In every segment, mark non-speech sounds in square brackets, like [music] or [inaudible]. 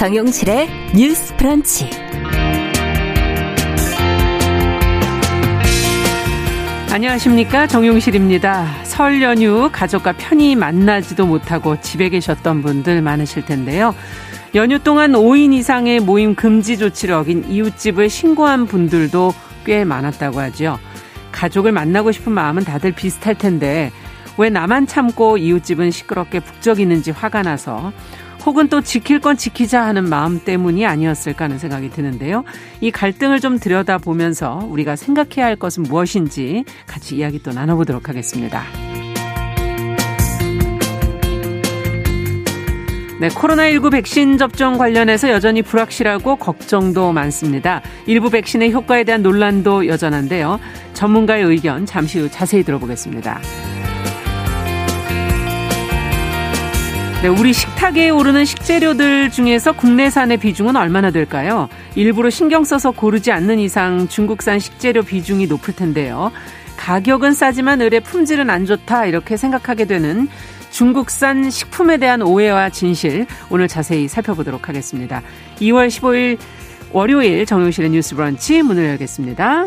정용실의 뉴스 프런치. 안녕하십니까. 정용실입니다. 설 연휴 가족과 편히 만나지도 못하고 집에 계셨던 분들 많으실 텐데요. 연휴 동안 5인 이상의 모임 금지 조치를 어긴 이웃집을 신고한 분들도 꽤 많았다고 하죠. 가족을 만나고 싶은 마음은 다들 비슷할 텐데 왜 나만 참고 이웃집은 시끄럽게 북적이는지 화가 나서 혹은 또 지킬 건 지키자 하는 마음 때문이 아니었을까 하는 생각이 드는데요. 이 갈등을 좀 들여다보면서 우리가 생각해야 할 것은 무엇인지 같이 이야기 또 나눠보도록 하겠습니다. 네, 코로나19 백신 접종 관련해서 여전히 불확실하고 걱정도 많습니다. 일부 백신의 효과에 대한 논란도 여전한데요. 전문가의 의견 잠시 후 자세히 들어보겠습니다. 네, 우리 식탁에 오르는 식재료들 중에서 국내산의 비중은 얼마나 될까요? 일부러 신경 써서 고르지 않는 이상 중국산 식재료 비중이 높을 텐데요. 가격은 싸지만 의뢰 품질은 안 좋다 이렇게 생각하게 되는 중국산 식품에 대한 오해와 진실 오늘 자세히 살펴보도록 하겠습니다. 2월 15일 월요일 정용실의 뉴스 브런치 문을 열겠습니다.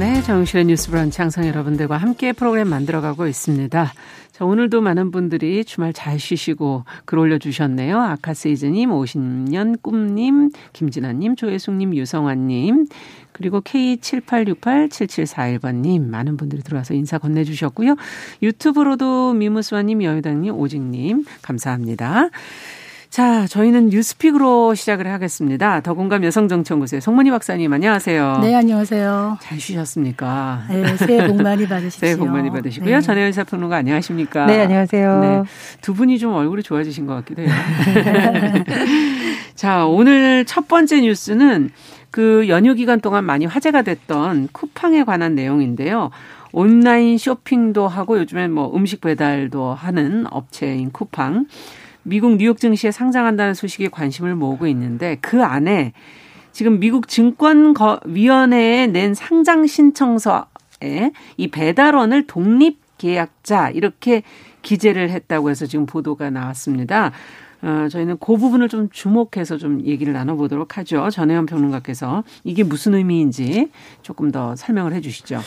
네, 정실의 뉴스 브런치 항상 여러분들과 함께 프로그램 만들어가고 있습니다. 자, 오늘도 많은 분들이 주말 잘 쉬시고 글 올려주셨네요. 아카세이즈님, 50년 꿈님, 김진아님, 조혜숙님, 유성환님, 그리고 K78687741번님, 많은 분들이 들어와서 인사 건네주셨고요. 유튜브로도 미무스와님, 여유당님, 오직님, 감사합니다. 자, 저희는 뉴스픽으로 시작을 하겠습니다. 더공감 여성정치연구소의 송문희 박사님 안녕하세요. 네, 안녕하세요. 잘 쉬셨습니까? 네, 새해 복 많이 받으십시오. 새해 복 많이 받으시고요. 네. 전혜연 사평론가 안녕하십니까? 네, 안녕하세요. 네, 두 분이 좀 얼굴이 좋아지신 것 같기도 해요. [laughs] 자, 오늘 첫 번째 뉴스는 그 연휴 기간 동안 많이 화제가 됐던 쿠팡에 관한 내용인데요. 온라인 쇼핑도 하고 요즘엔 뭐 음식 배달도 하는 업체인 쿠팡. 미국 뉴욕 증시에 상장한다는 소식에 관심을 모으고 있는데 그 안에 지금 미국 증권위원회에 낸 상장 신청서에 이 배달원을 독립 계약자 이렇게 기재를 했다고 해서 지금 보도가 나왔습니다. 어, 저희는 그 부분을 좀 주목해서 좀 얘기를 나눠보도록 하죠. 전혜연 평론가께서 이게 무슨 의미인지 조금 더 설명을 해 주시죠.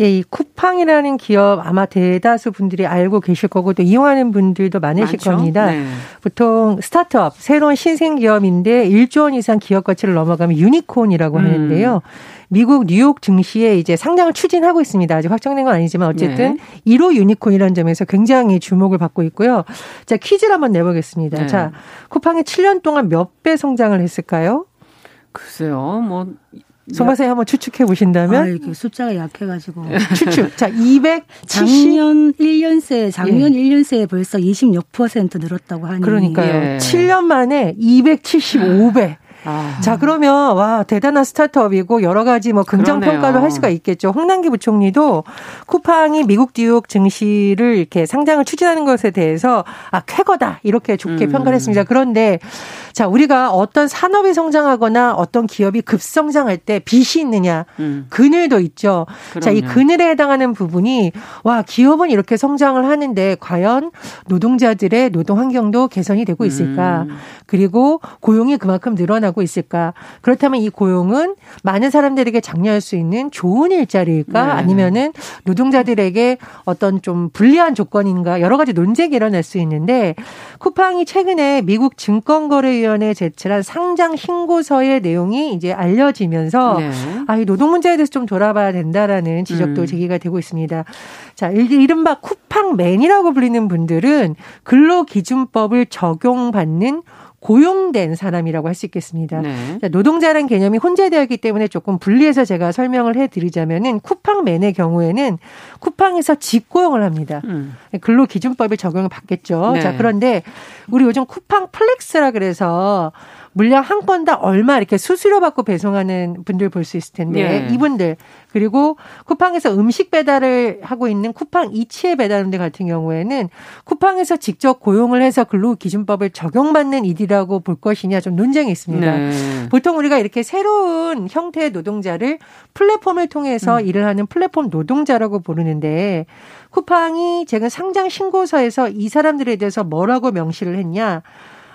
예, 이 쿠팡이라는 기업 아마 대다수 분들이 알고 계실 거고 또 이용하는 분들도 많으실 많죠? 겁니다. 네. 보통 스타트업, 새로운 신생 기업인데 1조 원 이상 기업 가치를 넘어가면 유니콘이라고 음. 하는데요. 미국 뉴욕 증시에 이제 상장을 추진하고 있습니다. 아직 확정된 건 아니지만 어쨌든 네. 1호 유니콘이라는 점에서 굉장히 주목을 받고 있고요. 자, 퀴즈를 한번 내보겠습니다. 네. 자, 쿠팡이 7년 동안 몇 배 성장을 했을까요? 글쎄요, 뭐. 송가사님 한번 추측해 보신다면? 아, 이렇게 숫자가 약해 가지고. [laughs] 추측. 자, 270. 작년 1년 새, 작년 예. 1년 새에 벌써 26% 늘었다고 하니. 그러니까요. 예. 7년 만에 275배. 아. 자, 그러면 와, 대단한 스타트업이고 여러 가지 뭐 긍정 평가를 할 수가 있겠죠. 홍남기 부총리도 쿠팡이 미국 뉴욕 증시를 이렇게 상장을 추진하는 것에 대해서 아, 쾌거다. 이렇게 좋게 음. 평가를 했습니다. 그런데 자, 우리가 어떤 산업이 성장하거나 어떤 기업이 급성장할 때 빚이 있느냐, 음. 그늘도 있죠. 그럼요. 자, 이 그늘에 해당하는 부분이 와, 기업은 이렇게 성장을 하는데 과연 노동자들의 노동 환경도 개선이 되고 있을까? 음. 그리고 고용이 그만큼 늘어나고 있을까? 그렇다면 이 고용은 많은 사람들에게 장려할 수 있는 좋은 일자리일까? 네. 아니면은 노동자들에게 어떤 좀 불리한 조건인가? 여러 가지 논쟁이 일어날 수 있는데 쿠팡이 최근에 미국 증권거래위원회에 제출한 상장 신고서의 내용이 이제 알려지면서 네. 아, 이 노동 문제에 대해서 좀 돌아봐야 된다라는 지적도 음. 제기가 되고 있습니다. 자, 이른바 쿠팡맨이라고 불리는 분들은 근로기준법을 적용받는 고용된 사람이라고 할 수 있겠습니다. 네. 노동자라는 개념이 혼재되어 있기 때문에 조금 분리해서 제가 설명을 해드리자면은 쿠팡맨의 경우에는 쿠팡에서 직고용을 합니다. 음. 근로 기준법에 적용을 받겠죠. 네. 자 그런데 우리 요즘 쿠팡 플렉스라 그래서 물량 한 건당 얼마 이렇게 수수료 받고 배송하는 분들 볼 수 있을 텐데 네. 이분들 그리고 쿠팡에서 음식 배달을 하고 있는 쿠팡 이치의 배달원들 같은 경우에는 쿠팡에서 직접 고용을 해서 근로 기준법을 적용받는 일이라고 볼 것이냐 좀 논쟁이 있습니다. 네. 보통 우리가 이렇게 새로운 형태의 노동자를 플랫폼을 통해서 음. 일을 하는 플랫폼 노동자라고 부르는데 쿠팡이 최근 상장 신고서에서 이 사람들에 대해서 뭐라고 명시를 했냐?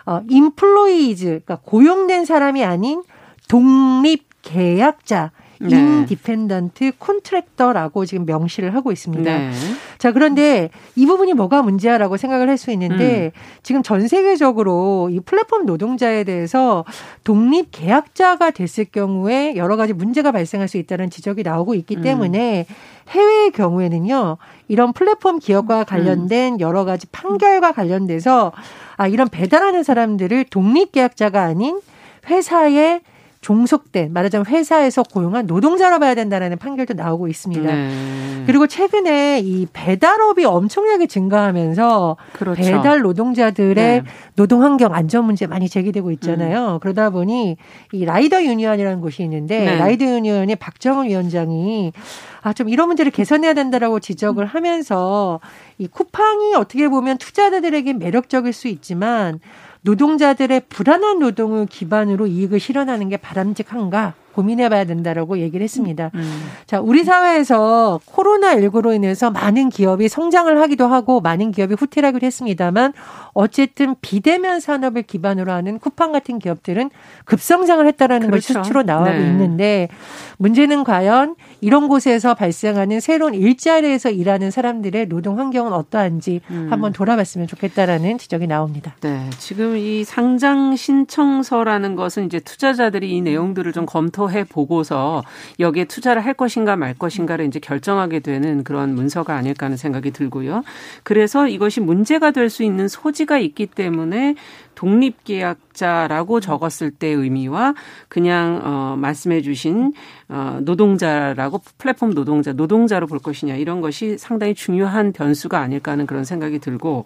어, employees, 그러니까 고용된 사람이 아닌 독립 계약자, 네. independent contractor라고 지금 명시를 하고 있습니다. 네. 자, 그런데 이 부분이 뭐가 문제야라고 생각을 할 수 있는데 음. 지금 전 세계적으로 이 플랫폼 노동자에 대해서 독립 계약자가 됐을 경우에 여러 가지 문제가 발생할 수 있다는 지적이 나오고 있기 음. 때문에 해외의 경우에는요. 이런 플랫폼 기업과 관련된 음. 여러 가지 판결과 관련돼서 아, 이런 배달하는 사람들을 독립 계약자가 아닌 회사의 종속된 말하자면 회사에서 고용한 노동자로 봐야 된다라는 판결도 나오고 있습니다. 네. 그리고 최근에 이 배달업이 엄청나게 증가하면서 그렇죠. 배달 노동자들의 네. 노동 환경 안전 문제 많이 제기되고 있잖아요. 음. 그러다 보니 이 라이더 유니언이라는 곳이 있는데 네. 라이더 유니언의 박정훈 위원장이 아, 좀 이런 문제를 개선해야 된다라고 지적을 하면서 이 쿠팡이 어떻게 보면 투자자들에게 매력적일 수 있지만 노동자들의 불안한 노동을 기반으로 이익을 실현하는 게 바람직한가 고민해 봐야 된다라고 얘기를 했습니다. 음, 음. 자, 우리 사회에서 코로나19로 인해서 많은 기업이 성장을 하기도 하고 많은 기업이 후퇴하기도 했습니다만 어쨌든 비대면 산업을 기반으로 하는 쿠팡 같은 기업들은 급성장을 했다라는 그렇죠. 걸 수치로 나오고 네. 있는데 문제는 과연 이런 곳에서 발생하는 새로운 일자리에서 일하는 사람들의 노동 환경은 어떠한지 음. 한번 돌아봤으면 좋겠다라는 지적이 나옵니다. 네. 지금 이 상장 신청서라는 것은 이제 투자자들이 이 내용들을 좀 검토해 보고서 여기에 투자를 할 것인가 말 것인가를 이제 결정하게 되는 그런 문서가 아닐까 하는 생각이 들고요. 그래서 이것이 문제가 될 수 있는 소지가 있기 때문에 독립계약자라고 적었을 때 의미와 그냥 어 말씀해 주신 어 노동자라고 플랫폼 노동자 노동자로 볼 것이냐 이런 것이 상당히 중요한 변수가 아닐까 하는 그런 생각이 들고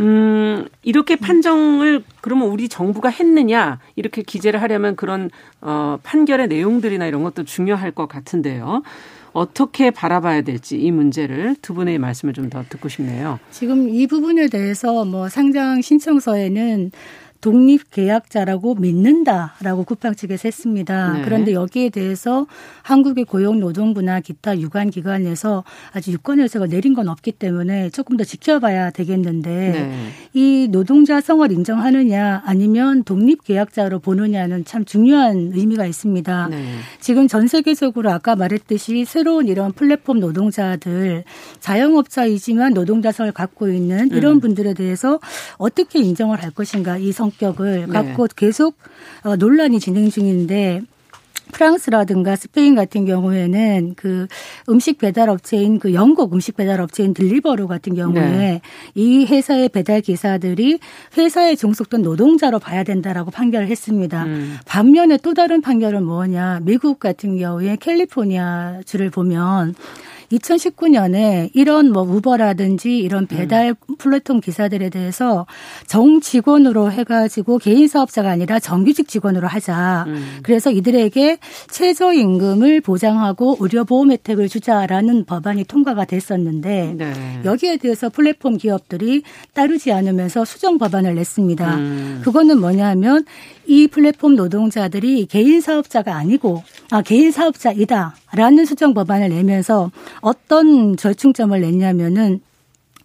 음, 이렇게 판정을 그러면 우리 정부가 했느냐 이렇게 기재를 하려면 그런 어 판결의 내용들이나 이런 것도 중요할 것 같은데요. 어떻게 바라봐야 될지 이 문제를 두 분의 말씀을 좀 더 듣고 싶네요. 지금 이 부분에 대해서 뭐 상장 신청서에는 독립 계약자라고 믿는다라고 쿠팡 측에서 했습니다. 네. 그런데 여기에 대해서 한국의 고용노동부나 기타 유관 기관에서 아주 유권해석을 내린 건 없기 때문에 조금 더 지켜봐야 되겠는데 네. 이 노동자 성을 인정하느냐 아니면 독립 계약자로 보느냐는 참 중요한 의미가 있습니다. 네. 지금 전 세계적으로 아까 말했듯이 새로운 이런 플랫폼 노동자들 자영업자이지만 노동자성을 갖고 있는 이런 음. 분들에 대해서 어떻게 인정을 할 것인가 이성 성격을 네. 갖고 계속 어, 논란이 진행 중인데 프랑스라든가 스페인 같은 경우에는 그 음식 배달 업체인 그 영국 음식 배달 업체인 Deliveroo 같은 경우에 네. 이 회사의 배달 기사들이 회사에 종속된 노동자로 봐야 된다라고 판결을 했습니다. 음. 반면에 또 다른 판결은 뭐냐? 미국 같은 경우에 캘리포니아 주를 보면 2019년에 이런 뭐 우버라든지 이런 배달 플랫폼 기사들에 대해서 정 직원으로 해가지고 개인 사업자가 아니라 정규직 직원으로 하자. 음. 그래서 이들에게 최저임금을 보장하고 의료보험 혜택을 주자라는 법안이 통과가 됐었는데 네. 여기에 대해서 플랫폼 기업들이 따르지 않으면서 수정 법안을 냈습니다. 음. 그거는 뭐냐면 이 플랫폼 노동자들이 개인 사업자가 아니고 아 개인 사업자이다라는 수정 법안을 내면서 어떤 절충점을 냈냐면은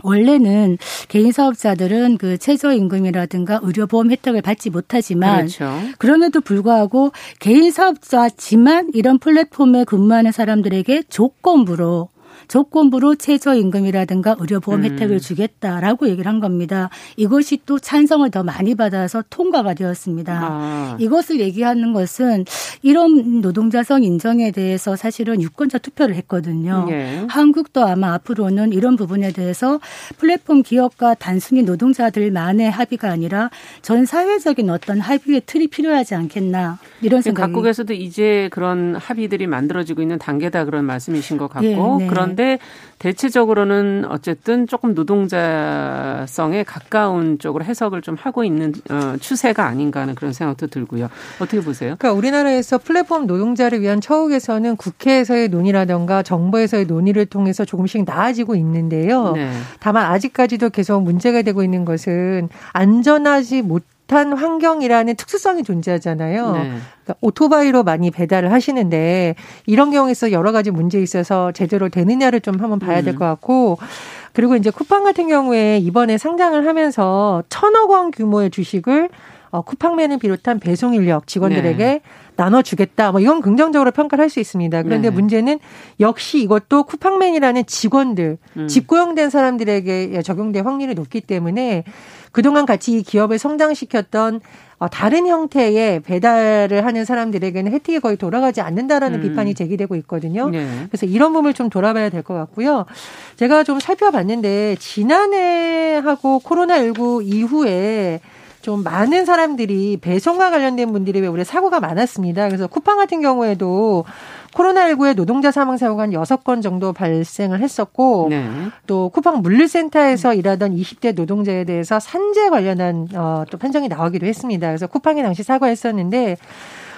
원래는 개인 사업자들은 그 최저임금이라든가 의료보험 혜택을 받지 못하지만 그렇죠. 그럼에도 불구하고 개인 사업자지만 이런 플랫폼에 근무하는 사람들에게 조건부로 조건부로 최저임금이라든가 의료보험 음. 혜택을 주겠다라고 얘기를 한 겁니다. 이것이 또 찬성을 더 많이 받아서 통과가 되었습니다. 아. 이것을 얘기하는 것은 이런 노동자성 인정에 대해서 사실은 유권자 투표를 했거든요. 네. 한국도 아마 앞으로는 이런 부분에 대해서 플랫폼 기업과 단순히 노동자들만의 합의가 아니라 전 사회적인 어떤 합의의 틀이 필요하지 않겠나 이런 생각이. 각국에서도 이제 그런 합의들이 만들어지고 있는 단계다 그런 말씀이신 것 같고 네, 네. 그런 데 대체적으로는 어쨌든 조금 노동자성에 가까운 쪽으로 해석을 좀 하고 있는 어, 추세가 아닌가 하는 그런 생각도 들고요. 어떻게 보세요? 그러니까 우리나라에서 플랫폼 노동자를 위한 처우에서는 국회에서의 논의라던가 정부에서의 논의를 통해서 조금씩 나아지고 있는데요. 네. 다만 아직까지도 계속 문제가 되고 있는 것은 안전하지 못 비슷한 환경이라는 특수성이 존재하잖아요. 네. 그러니까 오토바이로 많이 배달을 하시는데 이런 경우에서 여러 가지 문제 있어서 제대로 되느냐를 좀 한번 봐야 될것 음. 같고 그리고 이제 쿠팡 같은 경우에 이번에 상장을 하면서 천억 원 규모의 주식을 어, 쿠팡맨을 비롯한 배송 인력 직원들에게 네. 나눠주겠다. 뭐 이건 긍정적으로 평가를 할 수 있습니다. 그런데 네. 문제는 역시 이것도 쿠팡맨이라는 직원들, 음. 직고용된 사람들에게 적용될 확률이 높기 때문에 그동안 같이 이 기업을 성장시켰던 어, 다른 형태의 배달을 하는 사람들에게는 혜택이 거의 돌아가지 않는다라는 음. 비판이 제기되고 있거든요. 네. 그래서 이런 부분을 좀 돌아봐야 될 것 같고요. 제가 좀 살펴봤는데 지난해하고 코로나19 이후에 좀 많은 사람들이 배송과 관련된 분들이 왜 우리 사고가 많았습니다. 그래서 쿠팡 같은 경우에도 코로나19의 노동자 사망 사고가 한 6건 정도 발생을 했었고 네. 또 쿠팡 물류센터에서 일하던 20대 노동자에 대해서 산재 관련한 어, 또 판정이 나오기도 했습니다. 그래서 쿠팡이 당시 사과했었는데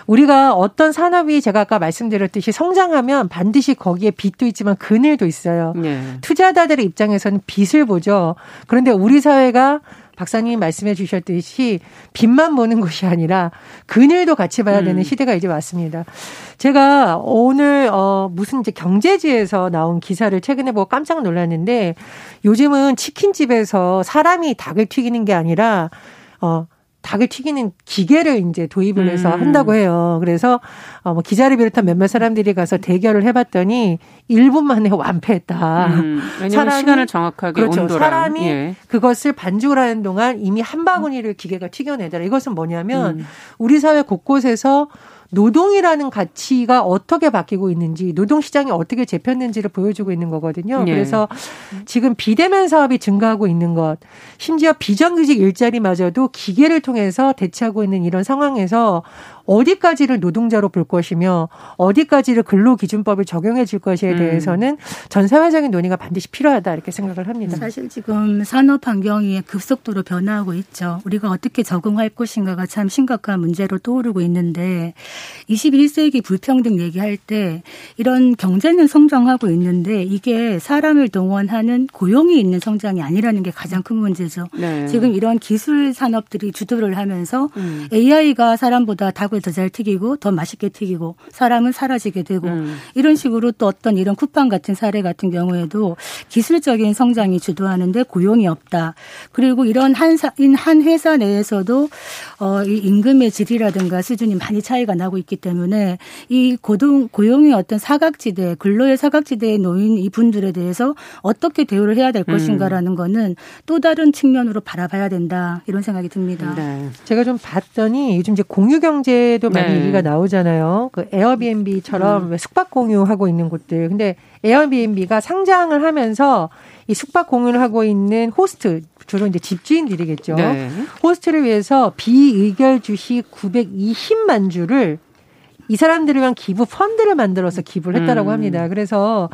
우리가 어떤 산업이 제가 아까 말씀드렸듯이 성장하면 반드시 거기에 빚도 있지만 그늘도 있어요. 네. 투자자들의 입장에서는 빚을 보죠. 그런데 우리 사회가 박사님이 말씀해 주셨듯이 빛만 보는 것이 아니라 그늘도 같이 봐야 되는 음. 시대가 이제 왔습니다. 제가 오늘 어 무슨 이제 경제지에서 나온 기사를 최근에 보고 깜짝 놀랐는데 요즘은 치킨집에서 사람이 닭을 튀기는 게 아니라 어 닭을 튀기는 기계를 이제 도입을 해서 음. 한다고 해요. 그래서 어뭐 기자를 비롯한 몇몇 사람들이 가서 대결을 해봤더니 1분 만에 완패했다. 음. 사람이 시간을 정확하게 그렇죠. 온도랑. 사람이 예. 그것을 반죽을 하는 동안 이미 한 바구니를 기계가 튀겨내더라. 이것은 뭐냐면 음. 우리 사회 곳곳에서 노동이라는 가치가 어떻게 바뀌고 있는지 노동 시장이 어떻게 재폈는지를 보여주고 있는 거거든요. 네. 그래서 지금 비대면 사업이 증가하고 있는 것, 심지어 비정규직 일자리마저도 기계를 통해서 대체하고 있는 이런 상황에서 어디까지를 노동자로 볼 것이며 어디까지를 근로기준법을 적용해 줄 것에 음. 대해서는 전 사회적인 논의가 반드시 필요하다 이렇게 생각을 합니다. 사실 지금 산업 환경이 급속도로 변화하고 있죠. 우리가 어떻게 적응할 것인가가 참 심각한 문제로 떠오르고 있는데 21세기 불평등 얘기할 때 이런 경제는 성장하고 있는데 이게 사람을 동원하는 고용이 있는 성장이 아니라는 게 가장 큰 문제죠. 네. 지금 이런 기술 산업들이 주도를 하면서 음. AI가 사람보다 닭을 닭을 더잘 튀기고 더 맛있게 튀기고 사람은 사라지게 되고 음. 이런 식으로 또 어떤 이런 쿠팡 같은 사례 같은 경우에도 기술적인 성장이 주도하는데 고용이 없다. 그리고 이런 한, 사, 한 회사 내에서도 어, 이 임금의 질이라든가 수준이 많이 차이가 나고 있기 때문에 이 고동, 고용의 어떤 사각지대, 근로의 사각지대에 놓인 이분들에 대해서 어떻게 대우를 해야 될 음. 것인가라는 거는 또 다른 측면으로 바라봐야 된다. 이런 생각이 듭니다. 네. 제가 좀 봤더니 요즘 이제 공유경제 때도 많이 네. 얘기가 나오잖아요. 그 에어비앤비처럼 음. 숙박 공유하고 있는 곳들. 근데 에어비앤비가 상장을 하면서 이 숙박 공유를 하고 있는 호스트 주로 이제 집주인들이겠죠. 네. 호스트를 위해서 비의결 주식 920만 주를 이 사람들을 위한 기부 펀드를 만들어서 기부를 했다라고 음. 합니다. 그래서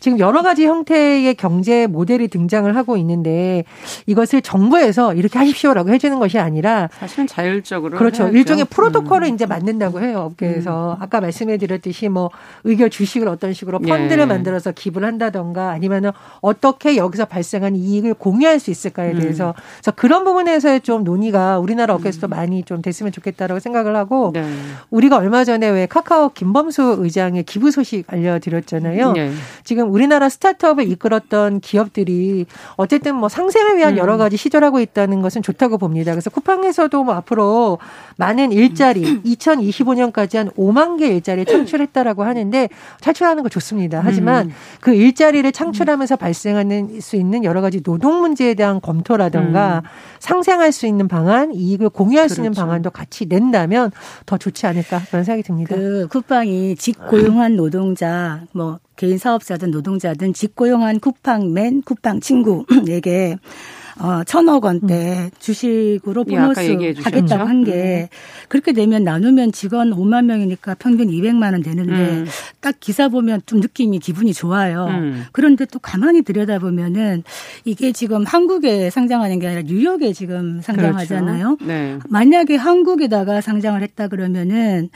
지금 여러 가지 형태의 경제 모델이 등장을 하고 있는데 이것을 정부에서 이렇게 하십시오라고 해주는 것이 아니라 사실은 자율적으로 그렇죠 해야죠. 일종의 프로토콜을 음. 이제 만든다고 해요 업계에서 음. 아까 말씀해드렸듯이 뭐 의결 주식을 어떤 식으로 펀드를 예. 만들어서 기부를 한다던가 아니면은 어떻게 여기서 발생한 이익을 공유할 수 있을까에 음. 대해서 음. 그래서 그런 부분에서의 좀 논의가 우리나라 업계에서도 음. 많이 좀 됐으면 좋겠다라고 생각을 하고 네. 우리가 얼마 전에 왜 카카오 김범수 의장의 기부 소식 알려드렸잖아요. 네. 지금 지금 우리나라 스타트업을 이끌었던 기업들이 어쨌든 뭐 상생을 위한 음. 여러 가지 시절하고 있다는 것은 좋다고 봅니다. 그래서 쿠팡에서도 뭐 앞으로 많은 일자리 [clears throat] 2025년까지 한 5만 개 일자리 창출했다라고 하는데 창출하는 거 좋습니다. 하지만 음. 그 일자리를 창출하면서 발생하는 수 있는 여러 가지 노동 문제에 대한 검토라든가 음. 상생할 수 있는 방안, 이익을 공유할. 수 있는 그렇죠. 방안도 같이 낸다면 더 좋지 않을까 그런 생각이 듭니다. 그 쿠팡이 직고용한 노동자 뭐 개인 사업자든 노동자든 직고용한 쿠팡맨, 쿠팡 친구에게 [clears throat] 어, 천억 원대 음. 주식으로 보너스 하겠다고 한게 네. 그렇게 되면 나누면 직원 5만 명이니까 평균 200만 원 되는데 음. 딱 기사 보면 좀 느낌이 기분이 좋아요. 음. 그런데 또 가만히 들여다보면은 이게 지금 한국에 상장하는 게 아니라 뉴욕에 지금 상장하잖아요. 그렇죠. 네. 만약에 한국에다가 상장을 했다 그러면은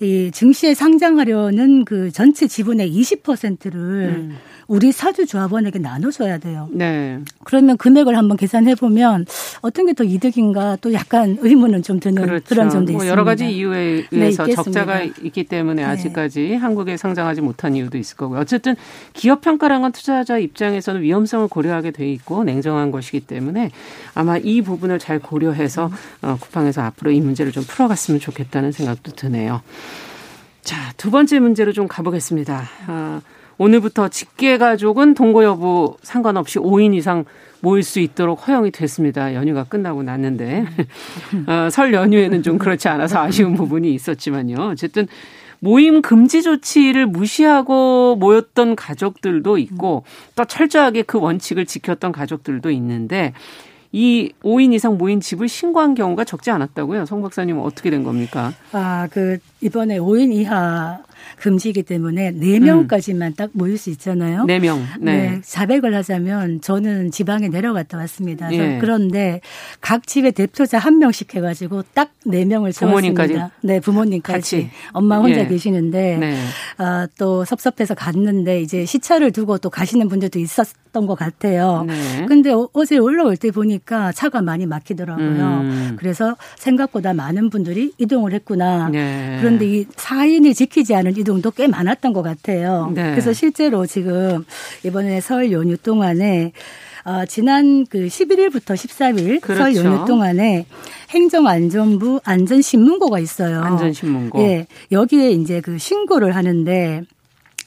이 증시에 상장하려는 그 전체 지분의 20%를 음. 우리 사주 조합원에게 나눠줘야 돼요. 네. 그러면 금액을 한번 계산해 보면 어떤 게 더 이득인가 또 약간 의문은 좀 드는 그렇죠. 그런 점도 뭐 있습니다. 여러 가지 이유에 네, 의해서 네, 적자가 있기 때문에 아직까지 네. 한국에 상장하지 못한 이유도 있을 거고요. 어쨌든 기업 평가란 건 투자자 입장에서는 위험성을 고려하게 돼 있고 냉정한 것이기 때문에 아마 이 부분을 잘 고려해서 어, 쿠팡에서 앞으로 이 문제를 좀 풀어갔으면 좋겠다는 생각도 드네요. 자, 두 번째 문제로 좀 가보겠습니다. 아, 오늘부터 직계 가족은 동거 여부 상관없이 5인 이상 모일 수 있도록 허용이 됐습니다. 연휴가 끝나고 났는데 어, 설 연휴에는 좀 그렇지 않아서 아쉬운 부분이 있었지만요. 어쨌든 모임 금지 조치를 무시하고 모였던 가족들도 있고 또 철저하게 그 원칙을 지켰던 가족들도 있는데 이 5인 이상 모인 집을 신고한 경우가 적지 않았다고요. 성 박사님 어떻게 된 겁니까? 아, 그 이번에 5인 이하 금지이기 때문에 4명까지만 음. 딱 모일 수 있잖아요. 4명. 네. 네. 자백을 하자면 저는 지방에 내려갔다 왔습니다. 예. 그런데 각 집에 대표자 한 명씩 해가지고 딱 4명을 부모님까지? 네, 부모님까지. 같이. 엄마 혼자 예. 계시는데 네. 아, 또 섭섭해서 갔는데 이제 시차를 두고 또 가시는 분들도 있었던 것 같아요. 네. 근데 어제 올라올 때 보니까 차가 많이 막히더라고요. 음. 그래서 생각보다 많은 분들이 이동을 했구나. 네. 그런데 이 4인이 지키지 않은 이동도 꽤 많았던 것 같아요. 네. 그래서 실제로 지금 이번에 설 연휴 동안에 어, 지난 그 11일부터 13일 그렇죠. 설 연휴 동안에 행정안전부 안전신문고가 있어요. 안전신문고. 예. 여기에 이제 그 신고를 하는데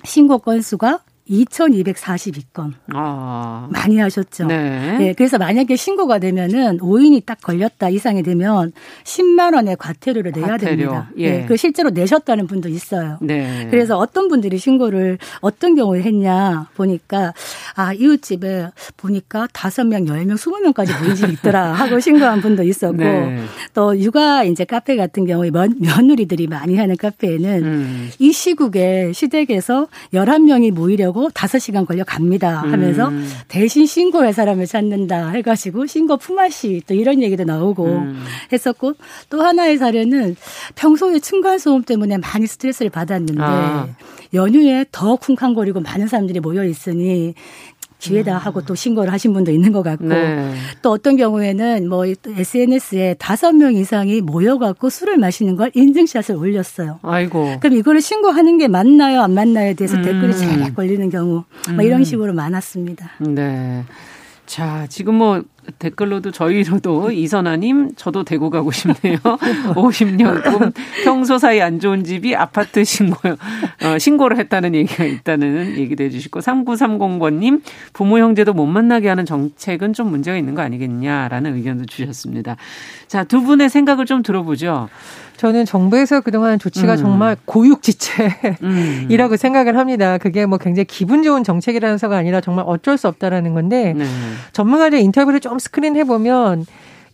신고 건수가 2,242건. 아. 많이 하셨죠. 네. 네. 그래서 만약에 신고가 되면은 5인이 딱 걸렸다 이상이 되면 10만 원의 과태료를 내야 과태료. 됩니다. 예. 네. 그 실제로 내셨다는 분도 있어요. 네. 그래서 어떤 분들이 신고를 어떤 경우에 했냐 보니까 아, 이웃집에 보니까 5명, 10명, 20명까지 모인 집이 있더라 [laughs] 하고 신고한 분도 있었고 네. 또 육아 이제 카페 같은 경우에 면, 며느리들이 많이 하는 카페에는 음. 이 시국에 시댁에서 11명이 모이려고 하고 5시간 걸려 갑니다 하면서 음. 대신 신고할 사람을 찾는다 해가지고 신고 품앗이 또 이런 얘기도 나오고 음. 했었고 또 하나의 사례는 평소에 층간소음 때문에 많이 스트레스를 받았는데 아. 연휴에 더 쿵쾅거리고 많은 사람들이 모여 있으니 기회다 음. 하고 또 신고를 하신 분도 있는 것 같고 네. 또 어떤 경우에는 뭐 SNS에 다섯 명 이상이 모여갖고 술을 마시는 걸 인증샷을 올렸어요. 아이고. 그럼 이거를 신고하는 게 맞나요, 안 맞나요에 대해서 음. 댓글이 잘 걸리는 경우 뭐 이런 음. 식으로 많았습니다. 네. 자, 지금 뭐 댓글로도 저희로도 [laughs] 이선아님 저도 대구 가고 싶네요. [laughs] 50년 꿈 평소 사이 안 좋은 집이 아파트 신고 어, 신고를 했다는 얘기가 있다는 얘기도 해주시고 3930번님 부모 형제도 못 만나게 하는 정책은 좀 문제가 있는 거 아니겠냐라는 의견도 주셨습니다. 자 두 분의 생각을 좀 들어보죠. 저는 정부에서 그동안 조치가 음. 정말 고육지책이라고 음. 생각을 합니다. 그게 뭐 굉장히 기분 좋은 정책이라서가 아니라 정말 어쩔 수 없다라는 건데 네. 전문가들 인터뷰를 좀 스크린 해 보면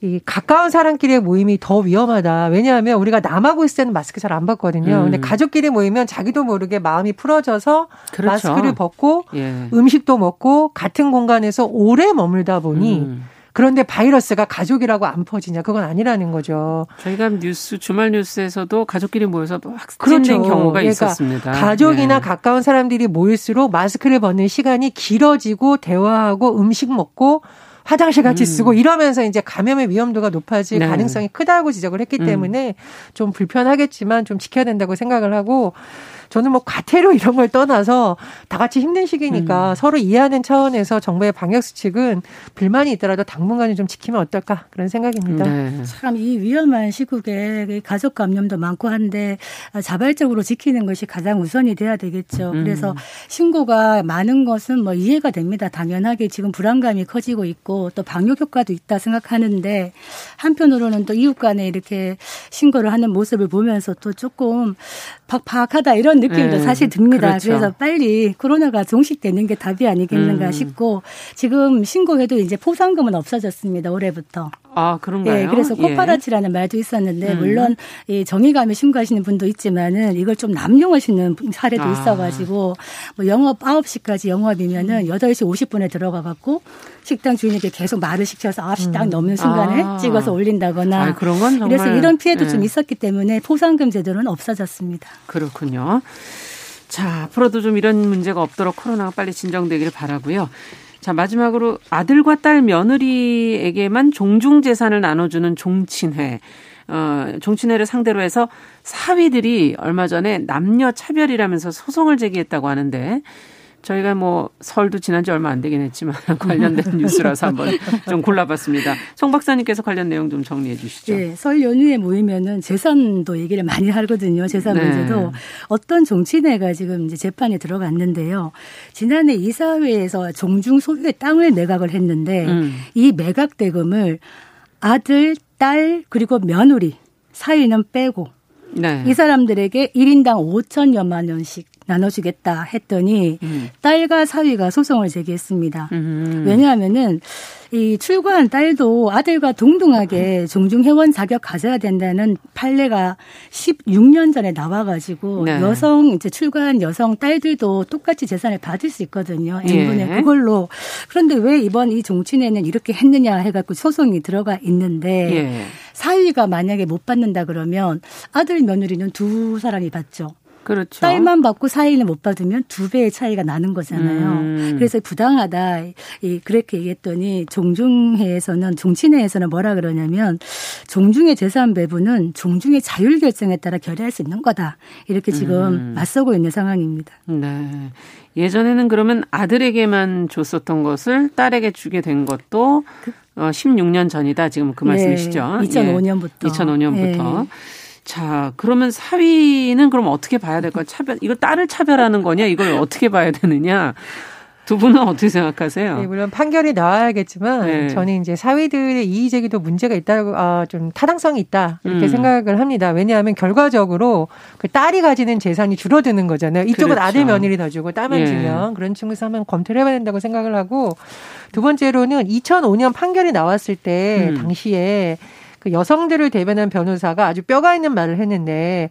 이 가까운 사람끼리의 모임이 더 위험하다. 왜냐하면 우리가 남하고 있을 때는 마스크 잘 안 벗거든요. 음. 근데 가족끼리 모이면 자기도 모르게 마음이 풀어져서 그렇죠. 마스크를 벗고 예. 음식도 먹고 같은 공간에서 오래 머물다 보니 음. 그런데 바이러스가 가족이라고 안 퍼지냐? 그건 아니라는 거죠. 저희가 뉴스 주말 뉴스에서도 가족끼리 모여서 확진된 그렇죠. 경우가 그러니까 있었습니다. 가족이나 네. 가까운 사람들이 모일수록 마스크를 벗는 시간이 길어지고 대화하고 음식 먹고 화장실 같이 음. 쓰고 이러면서 이제 감염의 위험도가 높아질 네. 가능성이 크다고 지적을 했기 음. 때문에 좀 불편하겠지만 좀 지켜야 된다고 생각을 하고 저는 뭐 과태료 [laughs] 이런 걸 떠나서 다 같이 힘든 시기니까 음. 서로 이해하는 차원에서 정부의 방역 수칙은 불만이 있더라도 당분간은 좀 지키면 어떨까 그런 생각입니다. 네. 참이 위험한 시국에 가족 감염도 많고 한데 자발적으로 지키는 것이 가장 우선이 돼야 되겠죠. 음. 그래서 신고가 많은 것은 뭐 이해가 됩니다. 당연하게 지금 불안감이 커지고 있고 또 방역 효과도 있다 생각하는데 한편으로는 또 이웃 간에 이렇게 신고를 하는 모습을 보면서 또 조금 팍팍하다 이런 느낌도 네. 사실 듭니다. 그렇죠. 그래서 빨리 코로나가 종식되는 게 답이 아니겠는가 음. 싶고 지금 신고해도 이제 포상금은 없어졌습니다. 올해부터. 아, 그런가요? 예, 그래서 코파라치라는 예. 말도 있었는데 음. 물론 이 정의감에 신고하시는 분도 있지만은 이걸 좀 남용하시는 사례도 아. 있어가지고 뭐 영업 9시까지 영업이면은 8시 50분에 들어가 갖고 식당 주인에게 계속 말을 시켜서 9시 딱 음. 넘는 순간에 아. 찍어서 올린다거나 아, 그런 건 정말 그래서 이런 피해도 예. 좀 있었기 때문에 포상금 제도는 없어졌습니다. 그렇군요. 자, 앞으로도 좀 이런 문제가 없도록 코로나가 빨리 진정되기를 바라고요. 자, 마지막으로 아들과 딸 며느리에게만 종중 재산을 나눠주는 종친회. 어, 종친회를 상대로 해서 사위들이 얼마 전에 남녀 차별이라면서 소송을 제기했다고 하는데 저희가 뭐 설도 지난 지 얼마 안 되긴 했지만 [laughs] 관련된 [laughs] 뉴스라서 한번 좀 골라봤습니다. 송 박사님께서 관련 내용 좀 정리해 주시죠. 네, 설 연휴에 모이면은 재산도 얘기를 많이 하거든요. 재산 네. 문제도 어떤 정치내가 지금 이제 재판에 들어갔는데요. 지난해 이사회에서 종중 소유의 땅을 매각을 했는데 음. 이 매각 대금을 아들, 딸 그리고 며느리 사위는 빼고 네. 이 사람들에게 1인당 5천여만 원씩 나눠주겠다 했더니 음. 딸과 사위가 소송을 제기했습니다. 음. 왜냐하면은 이 출구한 딸도 아들과 동등하게 종중 회원 자격 가져야 된다는 판례가 16년 전에 나와가지고 네. 여성 이제 출구한 여성 딸들도 똑같이 재산을 받을 수 있거든요. N분의 예. 그걸로 그런데 왜 이번 이 종친회는 이렇게 했느냐 해갖고 소송이 들어가 있는데 예. 사위가 만약에 못 받는다 그러면 아들 며느리는 두 사람이 받죠. 그렇죠. 딸만 받고 사위는 못 받으면 두 배의 차이가 나는 거잖아요. 음. 그래서 부당하다. 이 그렇게 얘기했더니 종중회에서는 종친회에서는 뭐라 그러냐면 종중의 재산 배분은 종중의 자율 결정에 따라 결의할 수 있는 거다. 이렇게 지금 음. 맞서고 있는 상황입니다. 네. 예전에는 그러면 아들에게만 줬었던 것을 딸에게 주게 된 것도 어, 16년 전이다. 지금 그 말씀이시죠? 네. 2005년부터. 예. 2005년부터. 네. 자, 그러면 사위는 그럼 어떻게 봐야 될까요? 차별, 이거 딸을 차별하는 거냐? 이걸 어떻게 봐야 되느냐? 두 분은 어떻게 생각하세요? 네, 물론 판결이 나와야겠지만 네. 저는 이제 사위들의 이의 제기도 문제가 있다고 아, 좀 타당성이 있다 이렇게 음. 생각을 합니다. 왜냐하면 결과적으로 그 딸이 가지는 재산이 줄어드는 거잖아요. 이쪽은 그렇죠. 아들 며느리 더 주고 딸만 예. 주면 그런 측면에서 한번 검토를 해봐야 된다고 생각을 하고 두 번째로는 2005년 판결이 나왔을 때 음. 당시에 그 여성들을 대변한 변호사가 아주 뼈가 있는 말을 했는데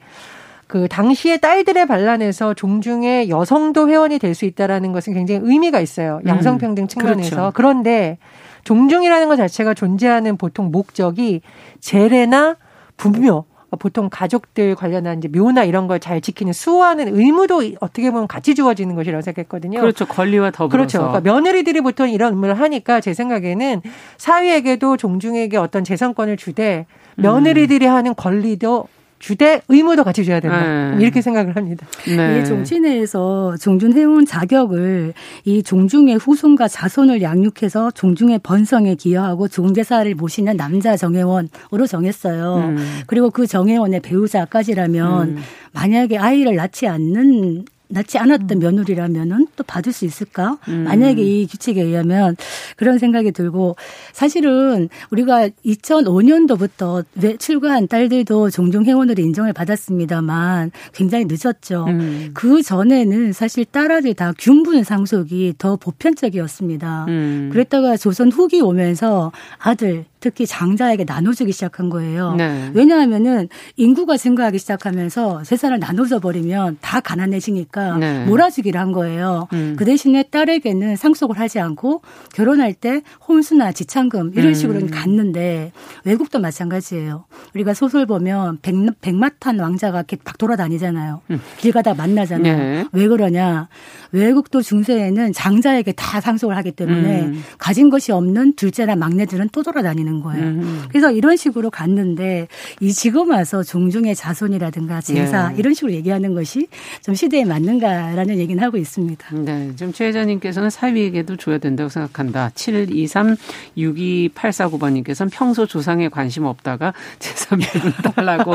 그 당시에 딸들의 반란에서 종중에 여성도 회원이 될 수 있다라는 것은 굉장히 의미가 있어요. 음, 양성평등 측면에서. 그렇죠. 그런데 종중이라는 것 자체가 존재하는 보통 목적이 재래나 분묘 보통 가족들 관련한 이제 묘나 이런 걸 잘 지키는 수호하는 의무도 어떻게 보면 같이 주어지는 것이라고 생각했거든요. 그렇죠. 권리와 더불어서. 그렇죠. 그러니까 며느리들이 보통 이런 의무를 하니까 제 생각에는 사위에게도 종중에게 어떤 재산권을 주되 며느리들이 음. 하는 권리도 주대 의무도 같이 줘야 된다. 네. 이렇게 생각을 합니다. 네. 이 종친회에서 회원 자격을 이 종중의 후손과 자손을 양육해서 종중의 번성에 기여하고 종대사를 모시는 남자 정회원으로 정했어요. 음. 그리고 그 정회원의 배우자까지라면 음. 만약에 아이를 낳지 않는 낳지 않았던 음. 며느리라면은 또 받을 수 있을까? 음. 만약에 이 규칙에 의하면 그런 생각이 들고 사실은 우리가 2005년도부터 출가한 딸들도 종종 회원으로 인정을 받았습니다만 굉장히 늦었죠. 음. 그 전에는 사실 딸아들 다 균분 상속이 더 보편적이었습니다. 음. 그랬다가 조선 후기 오면서 아들 특히 장자에게 나눠주기 시작한 거예요. 네. 왜냐하면은 인구가 증가하기 시작하면서 재산을 나눠져 버리면 다 가난해지니까 네. 몰아주기를 한 거예요. 음. 그 대신에 딸에게는 상속을 하지 않고 결혼할 때 혼수나 지참금 이런 음. 식으로 음. 갔는데 외국도 마찬가지예요. 우리가 소설 보면 백, 백마탄 왕자가 이렇게 막 돌아다니잖아요. 음. 길 가다 만나잖아요. 네. 왜 그러냐? 외국도 중세에는 장자에게 다 상속을 하기 때문에 음. 가진 것이 없는 둘째나 막내들은 또 돌아다니는 되는 거예요. 음. 그래서 이런 식으로 갔는데 이 지금 와서 종중의 자손이라든가 제사 네. 이런 식으로 얘기하는 것이 좀 시대에 맞는가라는 얘기는 하고 있습니다. 네. 지금 최 회장님께서는 사위에게도 줘야 된다고 생각한다. 723 62849번님께서는 평소 조상에 관심 없다가 제사비를 [laughs] 달라고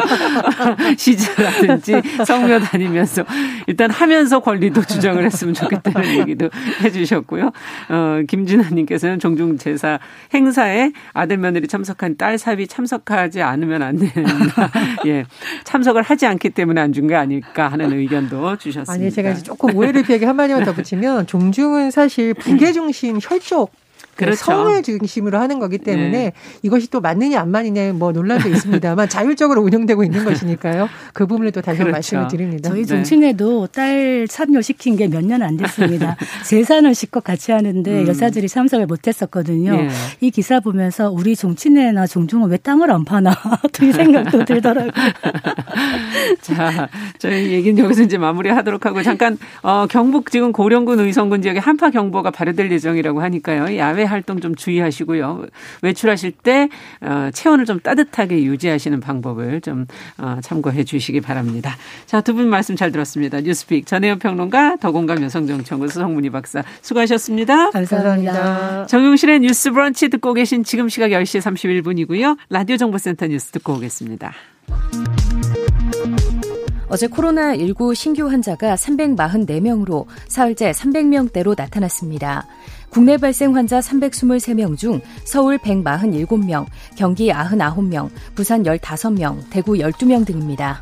[laughs] 시즈라든지 성묘 다니면서 일단 하면서 권리도 주장을 했으면 좋겠다는 얘기도 해주셨고요. 어, 김진아님께서는 종중 제사 행사에 아들 며느리 참석한 딸 사비 참석하지 않으면 안 된다. [laughs] 예, 참석을 하지 않기 때문에 안 준 게 아닐까 하는 의견도 주셨습니다. 아니 제가 조금 오해를 피하게 한마디만 더 붙이면 종중은 사실 부계 중심 혈족 그 그렇죠. 성을 중심으로 하는 거기 때문에 네. 이것이 또 맞느냐 안 맞느냐 뭐 논란도 있습니다만 [laughs] 자율적으로 운영되고 있는 것이니까요. 그 부분을 또 다시 그렇죠. 말씀을 드립니다. 저희 종친회도 네. 딸 참여 시킨 게 몇 년 안 됐습니다. [laughs] 제사는 실컷 같이 하는데 음. 여사들이 참석을 못했었거든요. 네. 이 기사 보면서 우리 종친회나 종중은 왜 땅을 안 파나 [laughs] 이 생각도 들더라고요. 자, 저희 얘기는 여기서 이제 마무리하도록 하고 잠깐 어, 경북 지금 고령군 의성군 지역에 한파 경보가 발효될 예정이라고 하니까요. 야외 활동 좀 주의하시고요. 외출하실 때 어, 체온을 좀 따뜻하게 유지하시는 방법을 좀 어, 참고해 주시기 바랍니다. 자, 두 분 말씀 잘 들었습니다. 뉴스픽 전혜연 평론가 더공감 여성정연구소 성문희 박사 수고하셨습니다. 감사합니다. 정용실의 뉴스 브런치 듣고 계신 지금 시각 10시 31분이고요. 라디오 정보센터 뉴스 듣고 오겠습니다. 어제 코로나19 신규 환자가 344명으로 사흘째 300명대로 나타났습니다. 국내 발생 환자 323명 중 서울 147명, 경기 99명, 부산 15명, 대구 12명 등입니다.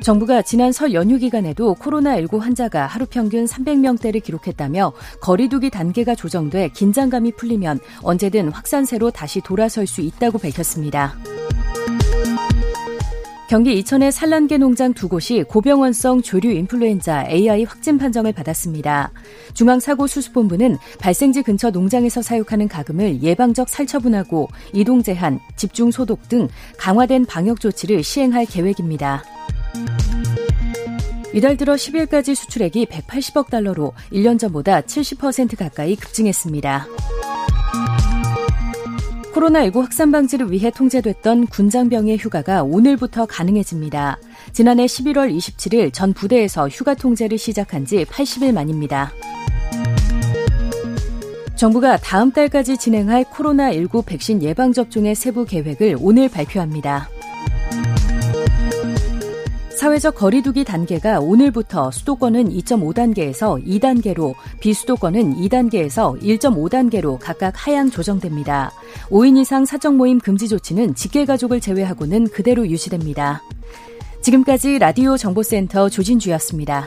정부가 지난 설 연휴 기간에도 코로나19 환자가 하루 평균 300명대를 기록했다며 거리두기 단계가 조정돼 긴장감이 풀리면 언제든 확산세로 다시 돌아설 수 있다고 밝혔습니다. 경기 이천의 산란계 농장 두 곳이 고병원성 조류 인플루엔자 AI 확진 판정을 받았습니다. 중앙사고수습본부는 발생지 근처 농장에서 사육하는 가금을 예방적 살처분하고 이동 제한, 집중 소독 등 강화된 방역 조치를 시행할 계획입니다. 이달 들어 10일까지 수출액이 180억 달러로 1년 전보다 70% 가까이 급증했습니다. 코로나19 확산 방지를 위해 통제됐던 군장병의 휴가가 오늘부터 가능해집니다. 지난해 11월 27일 전 부대에서 휴가 통제를 시작한 지 80일 만입니다. 정부가 다음 달까지 진행할 코로나19 백신 예방접종의 세부 계획을 오늘 발표합니다. 사회적 거리두기 단계가 오늘부터 수도권은 2.5단계에서 2단계로 비수도권은 2단계에서 1.5단계로 각각 하향 조정됩니다. 5인 이상 사적 모임 금지 조치는 직계가족을 제외하고는 그대로 유지됩니다. 지금까지 라디오 정보센터 조진주였습니다.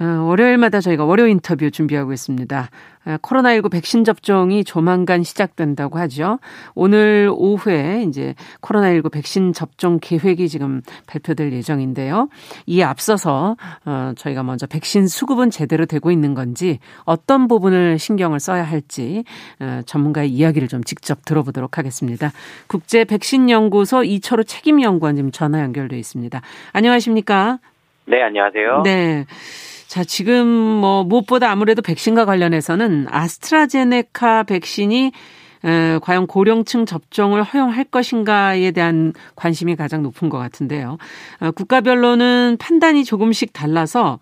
어, 월요일마다 저희가 월요 인터뷰 준비하고 있습니다. 어, 코로나19 백신 접종이 조만간 시작된다고 하죠. 오늘 오후에 이제 코로나19 백신 접종 계획이 지금 발표될 예정인데요. 이에 앞서서 어, 저희가 먼저 백신 수급은 제대로 되고 있는 건지 어떤 부분을 신경을 써야 할지 전문가의 이야기를 좀 직접 들어보도록 하겠습니다. 국제 백신 연구소 이철우 책임 연구원 지금 전화 연결돼 있습니다. 안녕하십니까? 네, 안녕하세요. 네. 자, 지금 뭐 무엇보다 아무래도 백신과 관련해서는 아스트라제네카 백신이 에, 과연 고령층 접종을 허용할 것인가에 대한 관심이 가장 높은 것 같은데요. 어, 국가별로는 판단이 조금씩 달라서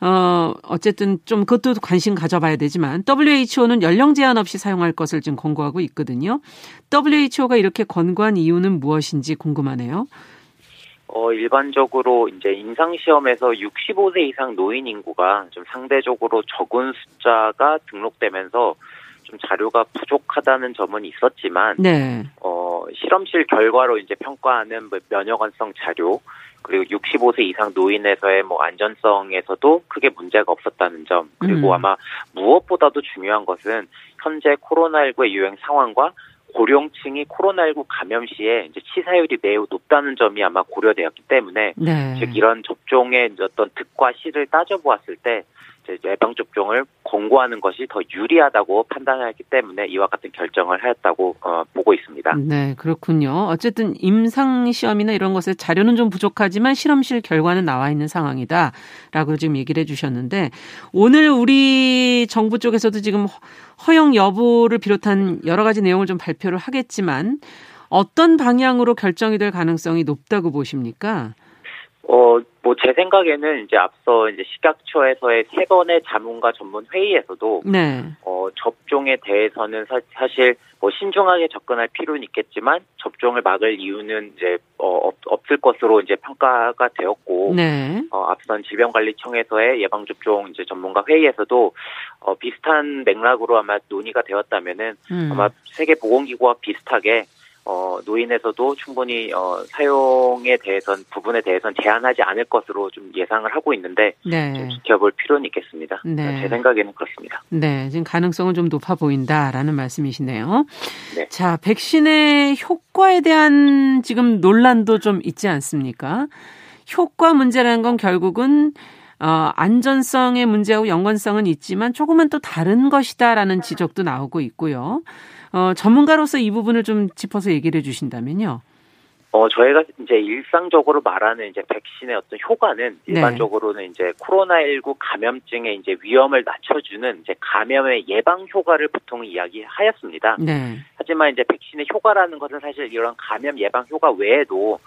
어, 어쨌든 좀 그것도 관심 가져봐야 되지만 WHO는 연령 제한 없이 사용할 것을 지금 권고하고 있거든요. WHO가 이렇게 권고한 이유는 무엇인지 궁금하네요. 어, 일반적으로 이제 임상시험에서 65세 이상 노인 인구가 좀 상대적으로 적은 숫자가 등록되면서 좀 자료가 부족하다는 점은 있었지만 네. 어, 실험실 결과로 이제 평가하는 뭐 면역원성 자료 그리고 65세 이상 노인에서의 뭐 안전성에서도 크게 문제가 없었다는 점 그리고 음. 아마 무엇보다도 중요한 것은 현재 코로나19의 유행 상황과 고령층이 코로나19 감염 시에 이제 치사율이 매우 높다는 점이 아마 고려되었기 때문에 네. 즉 이런 접종의 어떤 득과 실을 따져보았을 때 예방 접종을 권고하는 것이 더 유리하다고 판단하였기 때문에 이와 같은 결정을 하였다고 어, 보고 있습니다. 네, 그렇군요. 어쨌든 임상 시험이나 이런 것에 자료는 좀 부족하지만 실험실 결과는 나와 있는 상황이다라고 지금 얘기를 해 주셨는데 오늘 우리 정부 쪽에서도 지금 허용 여부를 비롯한 여러 가지 내용을 좀 발표를 하겠지만 어떤 방향으로 결정이 될 가능성이 높다고 보십니까? 어, 뭐 제 생각에는 이제 앞서 이제 식약처에서의 세 번의 자문과 전문 회의에서도 네. 어, 접종에 대해서는 사, 사실 뭐 신중하게 접근할 필요는 있겠지만 접종을 막을 이유는 이제 어, 없, 없을 것으로 이제 평가가 되었고 네. 어, 앞선 질병관리청에서의 예방접종 이제 전문가 회의에서도 어, 비슷한 맥락으로 아마 논의가 되었다면은 음. 아마 세계보건기구와 비슷하게 어, 노인에서도 충분히 어, 사용에 대해선 부분에 대해선 제한하지 않을 것으로 좀 예상을 하고 있는데 좀 네. 지켜볼 필요는 있겠습니다. 네. 제 생각에는 그렇습니다. 네, 지금 가능성은 좀 높아 보인다라는 말씀이시네요. 네. 자, 백신의 효과에 대한 지금 논란도 좀 있지 않습니까? 효과 문제라는 건 결국은 어, 안전성의 문제하고 연관성은 있지만 조금은 또 다른 것이다라는 지적도 나오고 있고요. 어, 전문가로서 이 부분을 좀 짚어서 얘기를 해 주신다면요. 어, 저희가 이제 일상적으로 말하는 이제 백신의 어떤 효과는 네. 일반적으로는 이제 코로나19 감염증의 이제 위험을 낮춰주는 이제 감염의 예방 효과를 보통 이야기하였습니다. 네. 하지만 이제 백신의 효과라는 것은 사실 이런 감염 예방 효과 외에도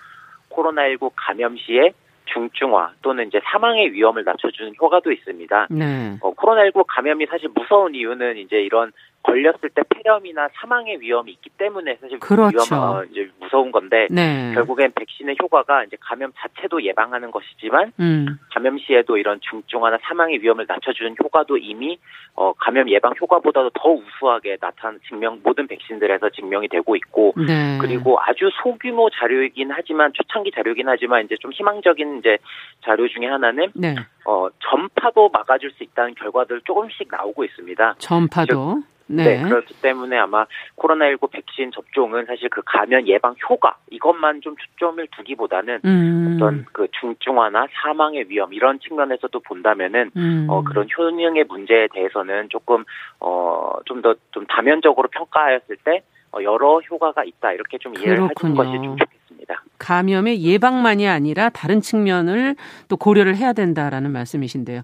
코로나19 감염 시에 중증화 또는 이제 사망의 위험을 낮춰주는 효과도 있습니다. 네. 어, 코로나19 감염이 사실 무서운 이유는 이제 이런 걸렸을 때 폐렴이나 사망의 위험이 있기 때문에 사실 그렇죠. 위험, 어, 이제 무서운 건데 네. 결국엔 백신의 효과가 이제 감염 자체도 예방하는 것이지만 음. 감염 시에도 이런 중증화나 사망의 위험을 낮춰주는 효과도 이미 어, 감염 예방 효과보다도 더 우수하게 나타난 증명 모든 백신들에서 증명이 되고 있고 네. 그리고 아주 소규모 자료이긴 하지만 초창기 자료이긴 하지만 이제 좀 희망적인 이제 자료 중에 하나는 네. 어, 전파도 막아줄 수 있다는 결과들 조금씩 나오고 있습니다. 전파도 네. 네. 그렇기 때문에 아마 코로나19 백신 접종은 사실 그 감염 예방 효과 이것만 좀 초점을 두기보다는 음. 어떤 그 중증화나 사망의 위험 이런 측면에서도 본다면은 음. 어 그런 효능의 문제에 대해서는 조금 어 좀 더좀 다면적으로 평가하였을 때 어, 여러 효과가 있다 이렇게 좀 이해를. 해주는 것이 좀 좋겠습니다. 감염의 예방만이 아니라 다른 측면을 또 고려를 해야 된다라는 말씀이신데요.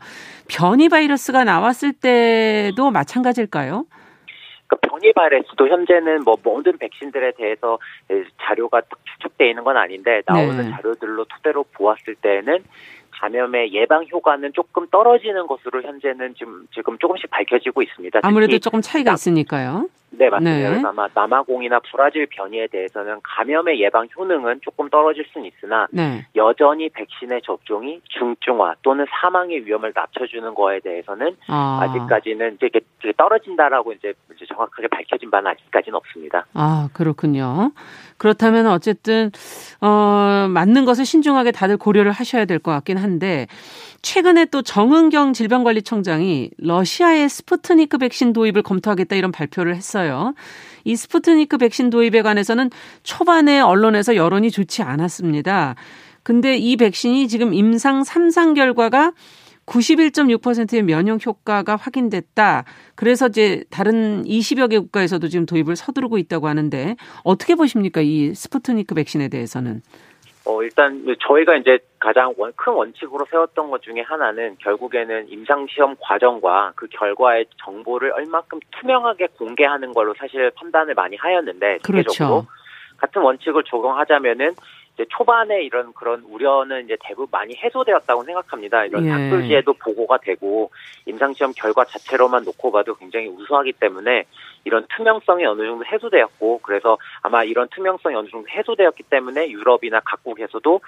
변이 바이러스가 나왔을 때도 마찬가지일까요? 그 변이 바이러스도 현재는 뭐 모든 백신들에 대해서 자료가 딱 추측돼 있는 건 아닌데 나오는 네. 자료들로 토대로 보았을 때는 감염의 예방 효과는 조금 떨어지는 것으로 현재는 지금 지금 조금씩 밝혀지고 있습니다. 아무래도 조금 차이가 나- 있으니까요. 네, 맞습니다. 네. 그래서 아마 남아공이나 브라질 변이에 대해서는 감염의 예방 효능은 조금 떨어질 수는 있으나 네. 여전히 백신의 접종이 중증화 또는 사망의 위험을 낮춰주는 거에 대해서는 아, 아. 직까지는 이제 이게 떨어진다라고 이제 이제 정확하게 밝혀진 바는 아직까지는 없습니다. 아, 그렇군요. 그렇다면 어쨌든 어 맞는 것을 신중하게 다들 고려를 하셔야 될 것 같긴 한데 최근에 또 정은경 질병관리청장이 러시아의 스푸트니크 백신 도입을 검토하겠다 이런 발표를 했어요. 이 스푸트니크 백신 도입에 관해서는 초반에 언론에서 여론이 좋지 않았습니다. 근데 이 백신이 지금 임상 3상 결과가 91.6%의 면역 효과가 확인됐다. 그래서 이제 다른 20여 개 국가에서도 지금 도입을 서두르고 있다고 하는데 어떻게 보십니까? 이 스푸트니크 백신에 대해서는. 어, 일단 저희가 이제 가장 원- 큰 원칙으로 세웠던 것 중에 하나는 결국에는 임상시험 과정과 그 결과의 정보를 얼마큼 투명하게 공개하는 걸로 사실 판단을 많이 하였는데 그렇죠. 같은 원칙을 적용하자면은 이제 초반에 이런 그런 우려는 이제 대부분 많이 해소되었다고 생각합니다. 이런 예. 학술지에도 보고가 되고 임상시험 결과 자체로만 놓고 봐도 굉장히 우수하기 때문에 이런 투명성이 어느 정도 해소되었고 그래서 아마 이런 투명성이 어느 정도 해소되었기 때문에 유럽이나 각국에서도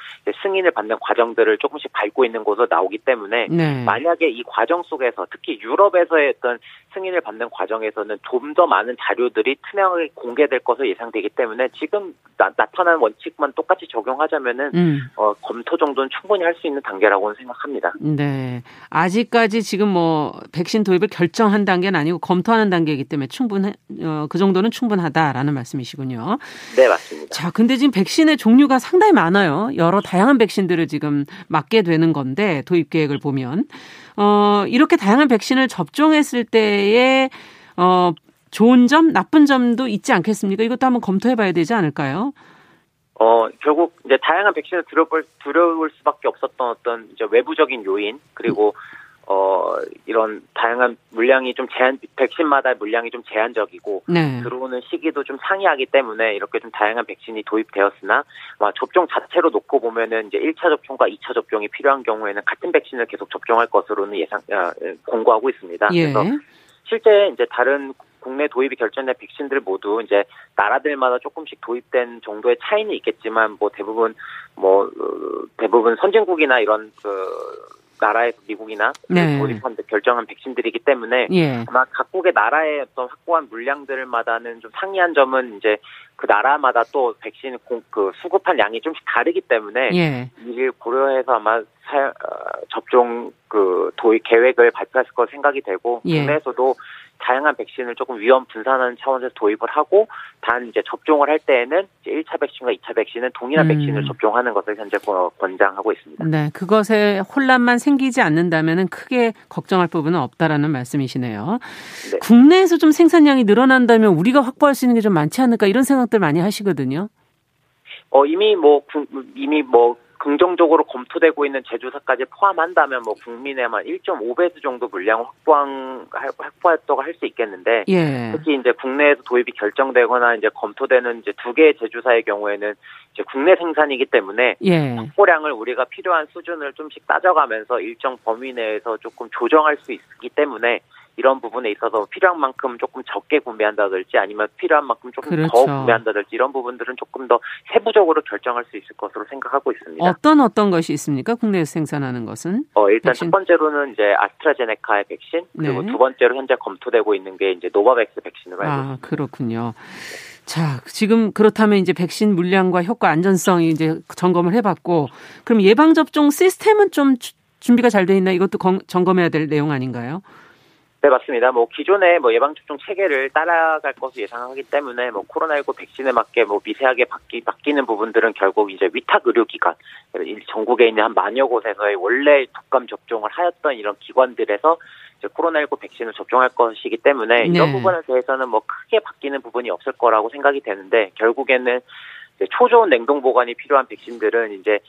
승인을 받는 과정들을 조금씩 밟고 있는 곳으로 나오기 때문에 네. 만약에 이 과정 속에서 특히 유럽에서의 어떤 승인을 받는 과정에서는 좀 더 많은 자료들이 투명하게 공개될 것으로 예상되기 때문에 지금 나, 타난 원칙만 똑같이 적용하자면은 음. 어, 검토 정도는 충분히 할 수 있는 단계라고는 생각합니다. 네. 아직까지 지금 뭐 백신 도입을 결정한 단계는 아니고 검토하는 단계이기 때문에 충분 어, 그 정도는 충분하다라는 말씀이시군요. 네, 맞습니다. 자, 근데 지금 백신의 종류가 상당히 많아요. 여러 다양한 백신들을 지금 맞게 되는 건데 도입 계획을 보면 어, 이렇게 다양한 백신을 접종했을 때에 어, 좋은 점, 나쁜 점도 있지 않겠습니까? 이것도 한번 검토해 봐야 되지 않을까요? 어, 결국 이제 다양한 백신을 두려울, 두려울 수밖에 없었던 어떤 이제 외부적인 요인, 그리고 어, 이런 다양한 물량이 좀 제한, 백신마다 물량이 좀 제한적이고, 네. 들어오는 시기도 좀 상이하기 때문에 이렇게 좀 다양한 백신이 도입되었으나, 아마 접종 자체로 놓고 보면은 이제 1차 접종과 2차 접종이 필요한 경우에는 같은 백신을 계속 접종할 것으로는 예상, 아, 공고하고 있습니다. 예. 그래서 실제 이제 다른 국내 도입이 결정된 백신들 모두 이제 나라들마다 조금씩 도입된 정도의 차이는 있겠지만 뭐 대부분 뭐 어, 대부분 선진국이나 이런 그 나라에서 미국이나 네. 도입한 결정한 백신들이기 때문에 예. 아마 각국의 나라의 어떤 확보한 물량들마다는 좀 상이한 점은 이제 그 나라마다 또 백신 공, 그 수급한 양이 좀씩 다르기 때문에 예. 이를 고려해서 아마 사, 어, 접종 그 도입 계획을 발표했을 거 생각이 되고 예. 국내에서도 다양한 백신을 조금 위험 분산하는 차원에서 도입을 하고 단 이제 접종을 할 때에는 이제 1차 백신과 2차 백신은 동일한 음. 백신을 접종하는 것을 현재 권장하고 있습니다. 네, 그것에 혼란만 생기지 않는다면 크게 걱정할 부분은 없다라는 말씀이시네요. 네. 국내에서 좀 생산량이 늘어난다면 우리가 확보할 수 있는 게 좀 많지 않을까 이런 생각들 많이 하시거든요. 어 이미 뭐 이미 뭐 긍정적으로 검토되고 있는 제조사까지 포함한다면 뭐 국민의 한 1.5배수 정도 물량을 확보한 확보했다고 할 수 있겠는데 예. 특히 이제 국내에서 도입이 결정되거나 이제 검토되는 이제 두 개의 제조사의 경우에는 이제 국내 생산이기 때문에 예. 확보량을 우리가 필요한 수준을 좀씩 따져가면서 일정 범위 내에서 조금 조정할 수 있기 때문에 이런 부분에 있어서 필요한 만큼 조금 적게 구매한다든지 아니면 필요한 만큼 조금 그렇죠. 더 구매한다든지 이런 부분들은 조금 더 세부적으로 결정할 수 있을 것으로 생각하고 있습니다. 어떤 어떤 것이 있습니까? 국내에서 생산하는 것은? 어, 일단 백신? 첫 번째로는 이제 아스트라제네카의 백신 그리고 네. 두 번째로 현재 검토되고 있는 게 이제 노바백스 백신으로 알고 아, 있습니다. 그렇군요. 자, 지금 그렇다면 이제 백신 물량과 효과 안전성이 이제 점검을 해봤고, 그럼 예방 접종 시스템은 좀 준비가 잘 돼 있나 이것도 점검해야 될 내용 아닌가요? 네, 맞습니다. 뭐 기존의 뭐 예방 접종 체계를 따라갈 것을 예상하기 때문에 뭐 코로나19 백신에 맞게 뭐 미세하게 바뀌, 바뀌는 부분들은 결국 이제 위탁 의료기관, 전국에 있는 한 만여 곳에서의 원래 독감 접종을 하였던 이런 기관들에서 이제 코로나19 백신을 접종할 것이기 때문에 이런 네. 부분에 대해서는 뭐 크게 바뀌는 부분이 없을 거라고 생각이 되는데 결국에는 초저온 냉동 보관이 필요한 백신들은 이제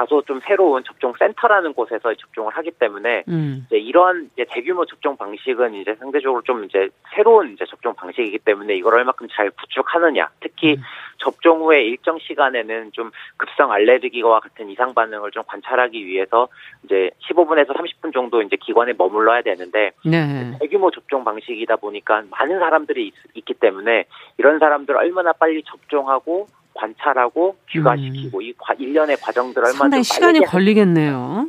다소 좀 새로운 접종 센터라는 곳에서 접종을 하기 때문에 음. 이제 이런 이제 대규모 접종 방식은 이제 상대적으로 좀 이제 새로운 이제 접종 방식이기 때문에 이걸 얼마큼 잘 구축하느냐 특히 음. 접종 후에 일정 시간에는 좀 급성 알레르기와 같은 이상 반응을 좀 관찰하기 위해서 이제 15분에서 30분 정도 이제 기관에 머물러야 되는데 네. 대규모 접종 방식이다 보니까 많은 사람들이 있, 있기 때문에 이런 사람들 얼마나 빨리 접종하고 관찰하고 귀가시키고 음. 이 과, 일련의 과정들 얼마나 상당히 시간이 걸리겠네요.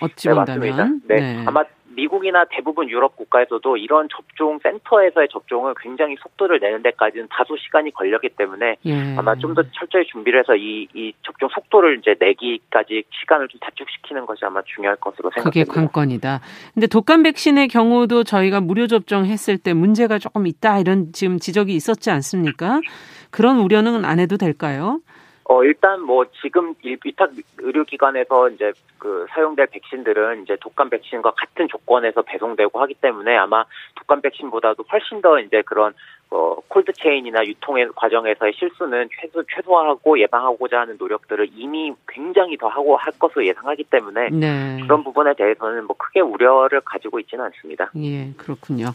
어찌 네, 본다면. 네, 네. 아마 미국이나 대부분 유럽 국가에서도 이런 접종 센터에서의 접종은 굉장히 속도를 내는 데까지는 다소 시간이 걸렸기 때문에 예. 아마 좀 더 철저히 준비를 해서 이, 이 접종 속도를 이제 내기까지 시간을 좀 단축시키는 것이 아마 중요할 것으로 생각합니다. 그게 관건이다. 근데 독감 백신의 경우도 저희가 무료 접종했을 때 문제가 조금 있다 이런 지금 지적이 있었지 않습니까? 그런 우려는 안 해도 될까요? 어, 일단 뭐 지금 위탁 의료기관에서 이제 그 사용될 백신들은 이제 독감 백신과 같은 조건에서 배송되고 하기 때문에 아마 독감 백신보다도 훨씬 더 이제 그런 어, 콜드 체인이나 유통의 과정에서의 실수는 최소, 최소화하고 예방하고자 하는 노력들을 이미 굉장히 더 하고 할 것으로 예상하기 때문에 네. 그런 부분에 대해서는 뭐 크게 우려를 가지고 있지는 않습니다. 예, 그렇군요.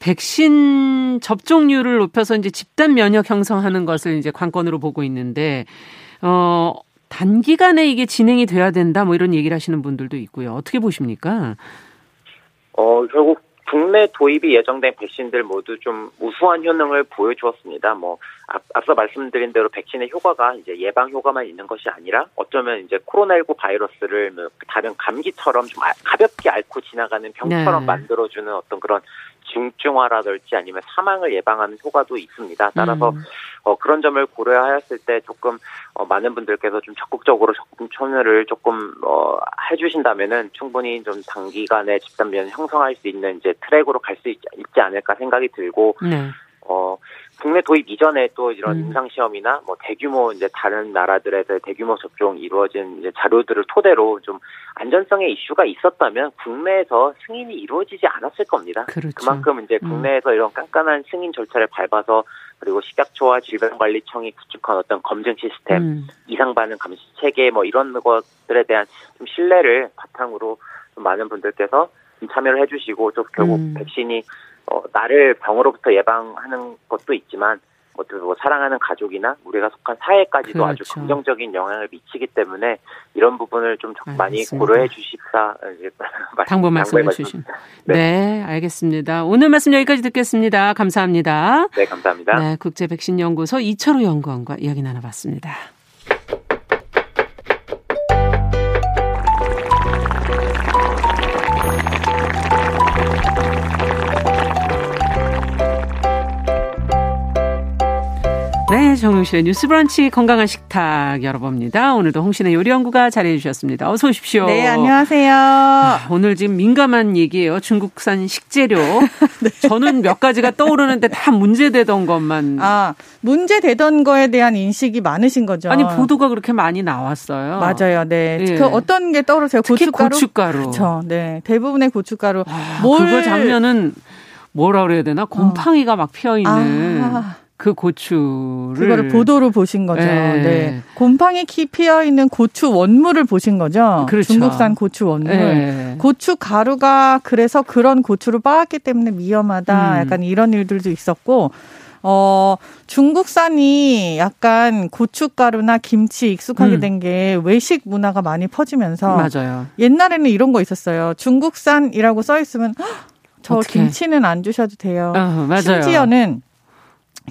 백신 접종률을 높여서 이제 집단 면역 형성하는 것을 이제 관건으로 보고 있는데 어 단기간에 이게 진행이 돼야 된다 뭐 이런 얘기를 하시는 분들도 있고요. 어떻게 보십니까? 어 결국 국내 도입이 예정된 백신들 모두 좀 우수한 효능을 보여주었습니다. 뭐 앞 서 말씀드린 대로 백신의 효과가 이제 예방 효과만 있는 것이 아니라 어쩌면 이제 코로나19 바이러스를 뭐 다른 감기처럼 좀 아, 가볍게 앓고 지나가는 병처럼 네. 만들어주는 어떤 그런 중증화라든지 아니면 사망을 예방하는 효과도 있습니다. 따라서 음. 어, 그런 점을 고려하였을 때 조금 어, 많은 분들께서 좀 적극적으로 적금 참여를 조금 어, 해주신다면은 충분히 좀 단기간에 집단 면을 형성할 수 있는 이제 트랙으로 갈 수 있지, 있지 않을까 생각이 들고 네. 어, 국내 도입 이전에 또 이런 음. 임상 시험이나 뭐 대규모 이제 다른 나라들에서 대규모 접종 이루어진 이제 자료들을 토대로 좀 안전성의 이슈가 있었다면 국내에서 승인이 이루어지지 않았을 겁니다. 그렇죠. 그만큼 이제 음. 국내에서 음. 이런 깐깐한 승인 절차를 밟아서 그리고 식약처와 질병관리청이 구축한 어떤 검증 시스템, 음. 이상 반응 감시 체계 뭐 이런 것들에 대한 좀 신뢰를 바탕으로 좀 많은 분들께서 참여를 해주시고 또 결국 음. 백신이 어, 나를 병으로부터 예방하는 것도 있지만 뭐, 뭐 사랑하는 가족이나 우리가 속한 사회까지도 그렇죠. 아주 긍정적인 영향을 미치기 때문에 이런 부분을 좀 많이 고려해 주십사 당부 말씀해 주신. 네. 네, 알겠습니다. 오늘 말씀 여기까지 듣겠습니다. 감사합니다. 네, 감사합니다. 네, 국제 백신 연구소 이철우 연구원과 이야기 나눠봤습니다. 정용실의 뉴스 브런치 건강한 식탁 열어봅니다. 오늘도 홍신의 요리연구가 자리해 주셨습니다. 어서 오십시오. 네, 안녕하세요. 아, 오늘 지금 민감한 얘기예요. 중국산 식재료. [laughs] 네. 저는 몇 가지가 떠오르는데 다 문제되던 것만. 아, 문제되던 거에 대한 인식이 많으신 거죠. 아니, 보도가 그렇게 많이 나왔어요. 맞아요. 네. 네. 그 어떤 게 떠오르세요? 고춧가루? 고춧가루. 그렇죠. 네. 대부분의 고춧가루. 아, 뭘... 그거 장면은 뭐라 그래야 되나? 곰팡이가 어. 막 피어 있는. 아. 그 고추를 그거를 보도로 보신 거죠. 네. 네. 곰팡이 키 피어 있는 고추 원물을 보신 거죠. 그렇죠. 중국산 고추 원물. 네. 고추 가루가 그래서 그런 고추를 빻았기 때문에 위험하다. 음. 약간 이런 일들도 있었고 어, 중국산이 약간 고춧가루나 김치 익숙하게 음. 된게 외식 문화가 많이 퍼지면서 맞아요. 옛날에는 이런 거 있었어요. 중국산이라고 써 있으면 저. 김치는 안 주셔도 돼요. 어, 맞아요. 심지어는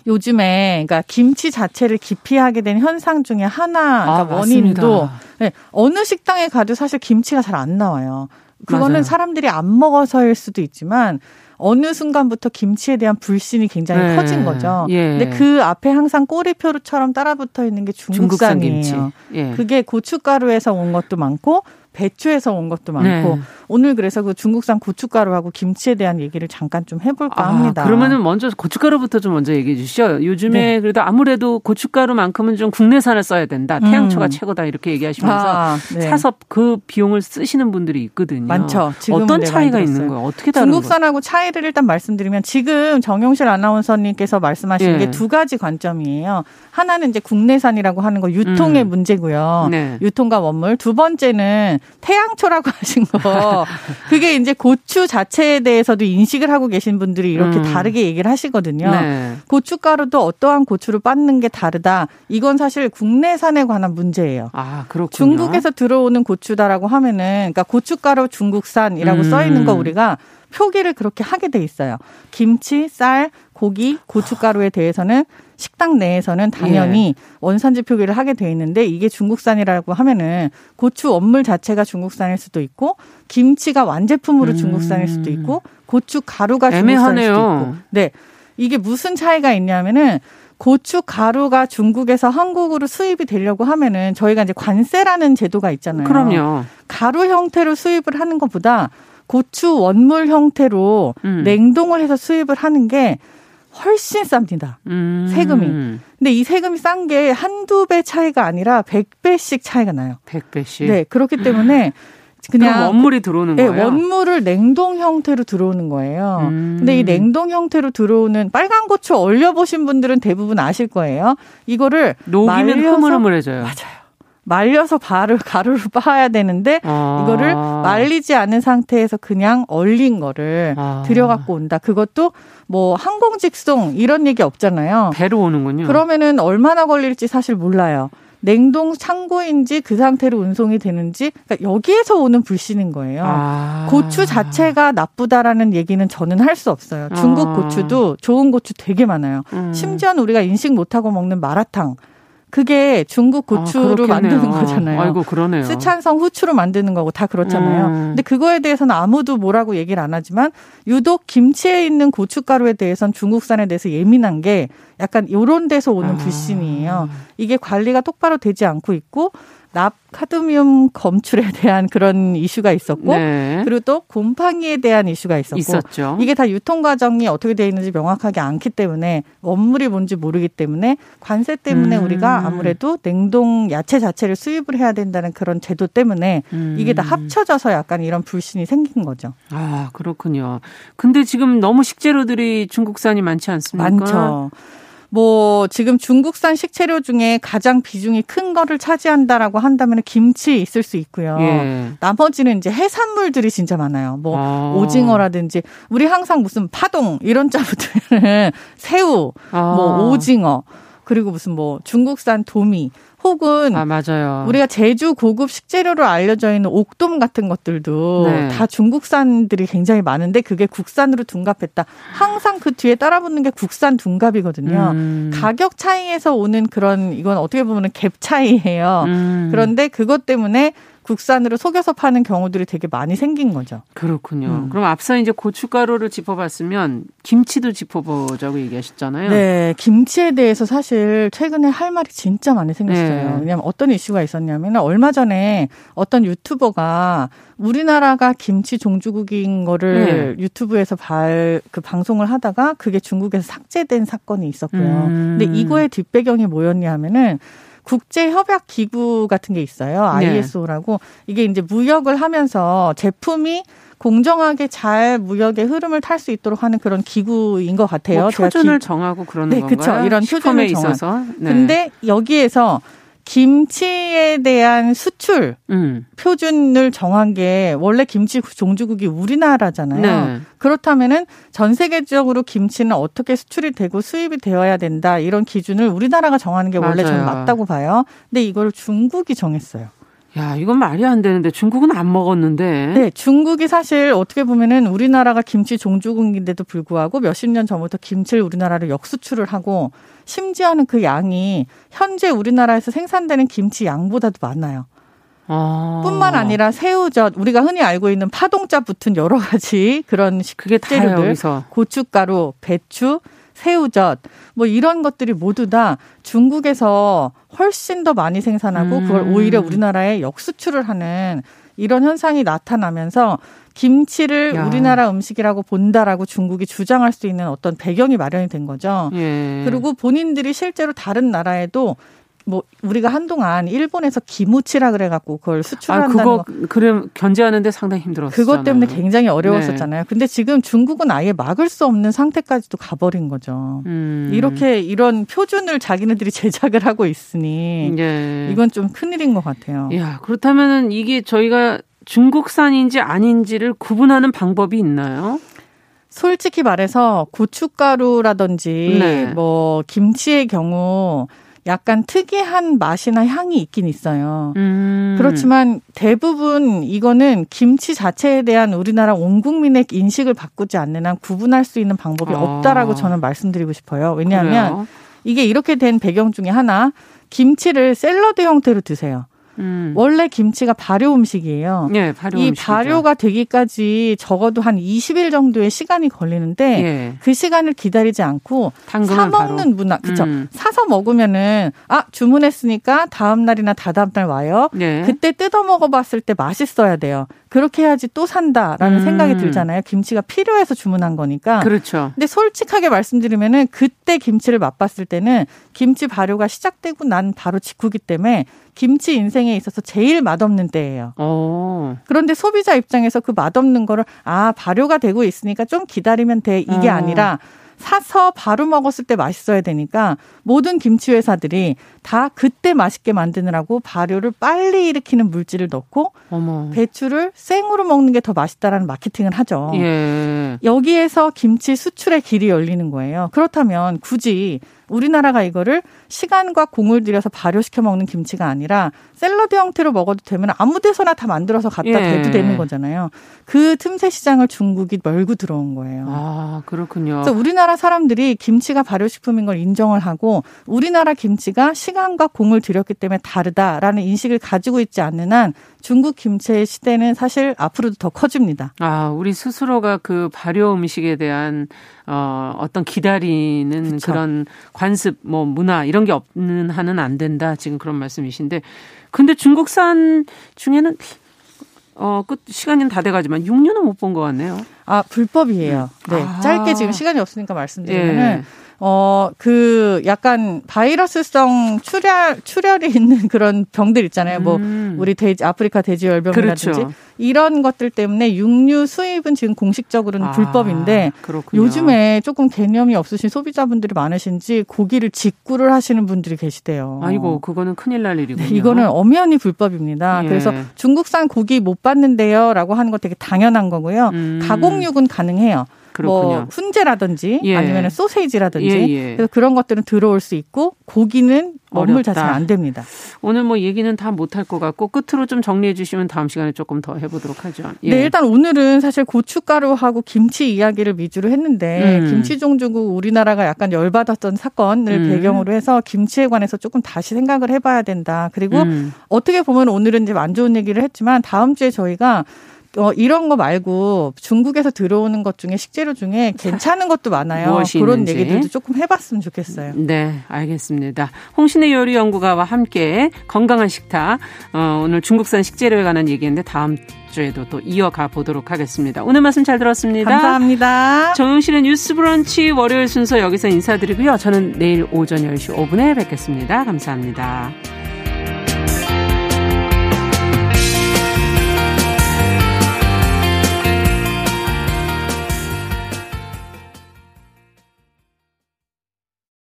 요즘에 그러니까 김치 자체를 기피하게 된 현상 중에 하나 그러니까 아, 원인도 네, 어느 식당에 가도 사실 김치가 잘 안 나와요. 그거는 맞아요. 사람들이 안 먹어서일 수도 있지만 어느 순간부터 김치에 대한 불신이 굉장히 네. 커진 거죠. 예. 근데 그 앞에 항상 꼬리표처럼 따라붙어 있는 게 중국산이에요. 중국산 예. 그게 고춧가루에서 온 것도 많고 배추에서 온 것도 많고 네. 오늘 그래서 그 중국산 고춧가루하고 김치에 대한 얘기를 잠깐 좀 해볼까 아, 합니다. 그러면은 먼저 고춧가루부터 좀 먼저 얘기해 주시죠. 요즘에 네. 그래도 아무래도 고춧가루만큼은 좀 국내산을 써야 된다. 태양초가 음. 최고다 이렇게 얘기하시면서 아, 네. 사서 그 비용을 쓰시는 분들이 있거든요. 많죠. 어떤 차이가 있는 거예요? 어떻게 다른 중국산하고? 차이를 일단 말씀드리면 지금 정용실 아나운서님께서 말씀하신 예. 게두 가지 관점이에요. 하나는 이제 국내산이라고 하는 거 유통의 음. 문제고요. 네. 유통과 원물. 두 번째는 태양초라고 [laughs] 하신 거. 그게 이제 고추 자체에 대해서도 인식을 하고 계신 분들이 이렇게 음. 다르게 얘기를 하시거든요. 네. 고춧가루도 어떠한 고추를 빻는 게 다르다. 이건 사실 국내산에 관한 문제예요. 아, 그렇군요. 중국에서 들어오는 고추다라고 하면은 그러니까 고춧가루 중국산이라고 음. 써 있는 거 우리가 표기를 그렇게 하게 돼 있어요. 김치, 쌀, 고기, 고춧가루에 대해서는 식당 내에서는 당연히 예. 원산지 표기를 하게 돼 있는데 이게 중국산이라고 하면은 고추 원물 자체가 중국산일 수도 있고 김치가 완제품으로 음. 중국산일 수도 있고 고추 가루가 중국산일 수도 있고. 네. 이게 무슨 차이가 있냐면은 고추 가루가 중국에서 한국으로 수입이 되려고 하면은 저희가 이제 관세라는 제도가 있잖아요. 그럼요. 가루 형태로 수입을 하는 것보다 고추 원물 형태로 음. 냉동을 해서 수입을 하는 게 훨씬 쌉니다. 음. 세금이. 근데 이 세금이 싼 게 한두 배 차이가 아니라 100배씩 차이가 나요. 100배씩? 네. 그렇기 때문에 그냥 원물이 들어오는 네, 거예요. 원물을 냉동 형태로 들어오는 거예요. 음. 근데 이 냉동 형태로 들어오는 빨간 고추 얼려 보신 분들은 대부분 아실 거예요. 이거를 녹이면 흐물흐물해져요. 맞아요. 말려서 바를 가루를 [laughs] 빻아야 되는데 아. 이거를 말리지 않은 상태에서 그냥 얼린 거를 아. 들여갖고 온다. 그것도 뭐 항공 직송 이런 얘기 없잖아요. 배로 오는군요. 그러면은 얼마나 걸릴지 사실 몰라요. 냉동 창고인지 그 상태로 운송이 되는지 그러니까 여기에서 오는 불신인 거예요. 아. 고추 자체가 나쁘다라는 얘기는 저는 할 수 없어요. 중국 아. 고추도 좋은 고추 되게 많아요. 음. 심지어는 우리가 인식 못하고 먹는 마라탕 그게 중국 아, 고추로 아, 만드는 거잖아요. 아이고 그러네요. 스촨성 후추로 만드는 거고 다 그렇잖아요. 음. 근데 그거에 대해서는 아무도 뭐라고 얘기를 안 하지만 유독 김치에 있는 고춧가루에 대해서는 중국산에 대해서 예민한 게 약간 요런 데서 오는 아. 불신이에요. 이게 관리가 똑바로 되지 않고 있고 납 카드뮴 검출에 [laughs] 대한 그런 이슈가 있었고 네. 그리고 또 곰팡이에 대한 이슈가 있었고 있었죠. 이게 다 유통 과정이 어떻게 되어 있는지 명확하게 않기 때문에 원물이 뭔지 모르기 때문에 관세 때문에 음. 우리가 아무래도 냉동 야채 자체를 수입을 해야 된다는 그런 제도 때문에 음. 이게 다 합쳐져서 약간 이런 불신이 생긴 거죠. 아 그렇군요. 근데 지금 너무 식재료들이 중국산이 많지 않습니까? 많죠. 뭐 지금 중국산 식재료 중에 가장 비중이 큰 거를 차지한다라고 한다면 김치 있을 수 있고요. 예. 나머지는 이제 해산물들이 진짜 많아요. 뭐 아. 오징어라든지 우리 항상 무슨 파동 이런 자부터는 [laughs] 새우, 아. 뭐 오징어 그리고 무슨 뭐 중국산 도미 혹은 아, 맞아요. 우리가 제주 고급 식재료로 알려져 있는 옥돔 같은 것들도 네. 다 중국산들이 굉장히 많은데 그게 국산으로 둔갑했다. 항상 그 뒤에 따라붙는 게 국산 둔갑이거든요. 음. 가격 차이에서 오는 그런 이건 어떻게 보면 갭 차이예요. 음. 그런데 그것 때문에 국산으로 속여서 파는 경우들이 되게 많이 생긴 거죠. 그렇군요. 음. 그럼 앞서 이제 고춧가루를 짚어봤으면 김치도 짚어보자고 얘기하셨잖아요. 네, 김치에 대해서 사실 최근에 할 말이 진짜 많이 생겼어요. 네. 왜냐하면 어떤 이슈가 있었냐면 얼마 전에 어떤 유튜버가 우리나라가 김치 종주국인 거를 네. 유튜브에서 발, 그 방송을 하다가 그게 중국에서 삭제된 사건이 있었고요. 음. 근데 이거의 뒷배경이 뭐였냐 하면은 국제 협약 기구 같은 게 있어요. ISO라고 네. 이게 이제 무역을 하면서 제품이 공정하게 잘 무역의 흐름을 탈 수 있도록 하는 그런 기구인 것 같아요. 뭐 표준을 기... 정하고 그러는 네, 건가요? 그렇죠. 이런 표준에 있어서. 네. 근데 여기에서 김치에 대한 수출 음. 표준을 정한 게 원래 김치 종주국이 우리나라잖아요. 네. 그렇다면은 전 세계적으로 김치는 어떻게 수출이 되고 수입이 되어야 된다 이런 기준을 우리나라가 정하는 게 원래 저는 맞다고 봐요. 근데 이걸 중국이 정했어요. 야, 이건 말이 안 되는데 중국은 안 먹었는데. 네, 중국이 사실 어떻게 보면은 우리나라가 김치 종주국인데도 불구하고 몇십 년 전부터 김치를 우리나라로 역수출을 하고 심지어는 그 양이 현재 우리나라에서 생산되는 김치 양보다도 많아요. 아. 뿐만 아니라 새우젓 우리가 흔히 알고 있는 파동자 붙은 여러 가지 그런 식재료들 고춧가루, 배추, 새우젓 뭐 이런 것들이 모두 다 중국에서 훨씬 더 많이 생산하고 음. 그걸 오히려 우리나라에 역수출을 하는 이런 현상이 나타나면서 김치를 야. 우리나라 음식이라고 본다라고 중국이 주장할 수 있는 어떤 배경이 마련이 된 거죠. 예. 그리고 본인들이 실제로 다른 나라에도 뭐 우리가 한동안 일본에서 기무치라 그래갖고 그걸 수출한다는 아, 그거 그럼 견제하는데 상당히 힘들었어요. 그것 때문에 굉장히 어려웠었잖아요. 네. 근데 지금 중국은 아예 막을 수 없는 상태까지도 가버린 거죠. 음. 이렇게 이런 표준을 자기네들이 [laughs] 제작을 하고 있으니 네. 이건 좀 큰일인 것 같아요. 야 그렇다면은 이게 저희가 중국산인지 아닌지를 구분하는 방법이 있나요? 솔직히 말해서 고춧가루라든지 네. 뭐 김치의 경우 약간 특이한 맛이나 향이 있긴 있어요. 음. 그렇지만 대부분 이거는 김치 자체에 대한 우리나라 온 국민의 인식을 바꾸지 않는 한 구분할 수 있는 방법이 아. 없다라고 저는 말씀드리고 싶어요. 왜냐하면 그래요? 이게 이렇게 된 배경 중에 하나 김치를 샐러드 형태로 드세요. 음. 원래 김치가 발효 음식이에요. 네, 발효 이 음식이죠. 발효가 되기까지 적어도 한 20일 정도의 시간이 걸리는데 예. 그 시간을 기다리지 않고 사 먹는. 문화, 그렇죠. 음. 사서 먹으면은 아 주문했으니까 다음 날이나 다다음 날 와요. 예. 그때 뜯어 먹어봤을 때 맛있어야 돼요. 그렇게 해야지 또 산다라는 음. 생각이 들잖아요. 김치가 필요해서 주문한 거니까. 그렇죠. 근데 솔직하게 말씀드리면은 그때 김치를 맛봤을 때는 김치 발효가 시작되고 난 바로 직후기 때문에 김치 인생에 있어서 제일 맛없는 때예요. 오. 어. 그런데 소비자 입장에서 그 맛없는 거를 아 발효가 되고 있으니까 좀 기다리면 돼 이게 어. 아니라 사서 바로 먹었을 때 맛있어야 되니까 모든 김치 회사들이 다 그때 맛있게 만드느라고 발효를 빨리 일으키는 물질을 넣고 어머. 배추를 생으로 먹는 게 더 맛있다라는 마케팅을 하죠. 예. 여기에서 김치 수출의 길이 열리는 거예요. 그렇다면 굳이 우리나라가 이거를 시간과 공을 들여서 발효시켜 먹는 김치가 아니라 샐러드 형태로 먹어도 되면 아무 데서나 다 만들어서 갖다 예. 대도 되는 거잖아요. 그 틈새 시장을 중국이 멀고 들어온 거예요. 아, 그렇군요. 그래서 우리나라 사람들이 김치가 발효식품인 걸 인정을 하고 우리나라 김치가 시간과 공을 들였기 때문에 다르다라는 인식을 가지고 있지 않는 한 중국 김치의 시대는 사실 앞으로도 더 커집니다. 아, 우리 스스로가 그 발효 음식에 대한 어, 어떤 기다리는 그쵸. 그런 관습, 뭐 문화 이런 게 없는 한은 안 된다. 지금 그런 말씀이신데, 근데 중국산 중에는 어, 끝 시간은 다 돼가지만 6년은 못 본 것 같네요. 아 불법이에요. 네, 아. 짧게 지금 시간이 없으니까 말씀드리면은. 예. 어, 그 약간 바이러스성 출혈, 출혈이 있는 그런 병들 있잖아요. 뭐 음. 뭐 우리 돼지, 아프리카 돼지열병이라든지 그렇죠. 이런 것들 때문에 육류 수입은 지금 공식적으로는 아, 불법인데 그렇군요. 요즘에 조금 개념이 없으신 소비자분들이 많으신지 고기를 직구를 하시는 분들이 계시대요. 아이고, 그거는 큰일 날 일이군요. 네, 이거는 엄연히 불법입니다. 예. 그래서 중국산 고기 못 받는데요 라고 하는 거 되게 당연한 거고요. 음. 가공육은 가능해요. 그렇군요. 뭐 훈제라든지 예. 아니면 소세지라든지 예, 예. 그래서 그런 것들은 들어올 수 있고 고기는 먹물 자체는 안 됩니다. 오늘 뭐 얘기는 다 못할 것 같고 끝으로 좀 정리해 주시면 다음 시간에 조금 더 해보도록 하죠. 예. 네, 일단 오늘은 사실 고춧가루하고 김치 이야기를 위주로 했는데 음. 김치 종주국 우리나라가 약간 열받았던 사건을 음. 배경으로 해서 김치에 관해서 조금 다시 생각을 해봐야 된다. 그리고 음. 어떻게 보면 오늘은 이제 안 좋은 얘기를 했지만 다음 주에 저희가 어, 이런 거 말고 중국에서 들어오는 것 중에 식재료 중에 괜찮은 것도 많아요. 그런 있는지. 얘기들도 조금 해봤으면 좋겠어요. 네, 알겠습니다. 홍신의 요리 연구가와 함께 건강한 식탁 어, 오늘 중국산 식재료에 관한 얘기인데 다음 주에도 또 이어가 보도록 하겠습니다. 오늘 말씀 잘 들었습니다. 감사합니다. 정용실의 뉴스 브런치 월요일 순서 여기서 인사드리고요. 저는 내일 오전 10시 5분에 뵙겠습니다. 감사합니다.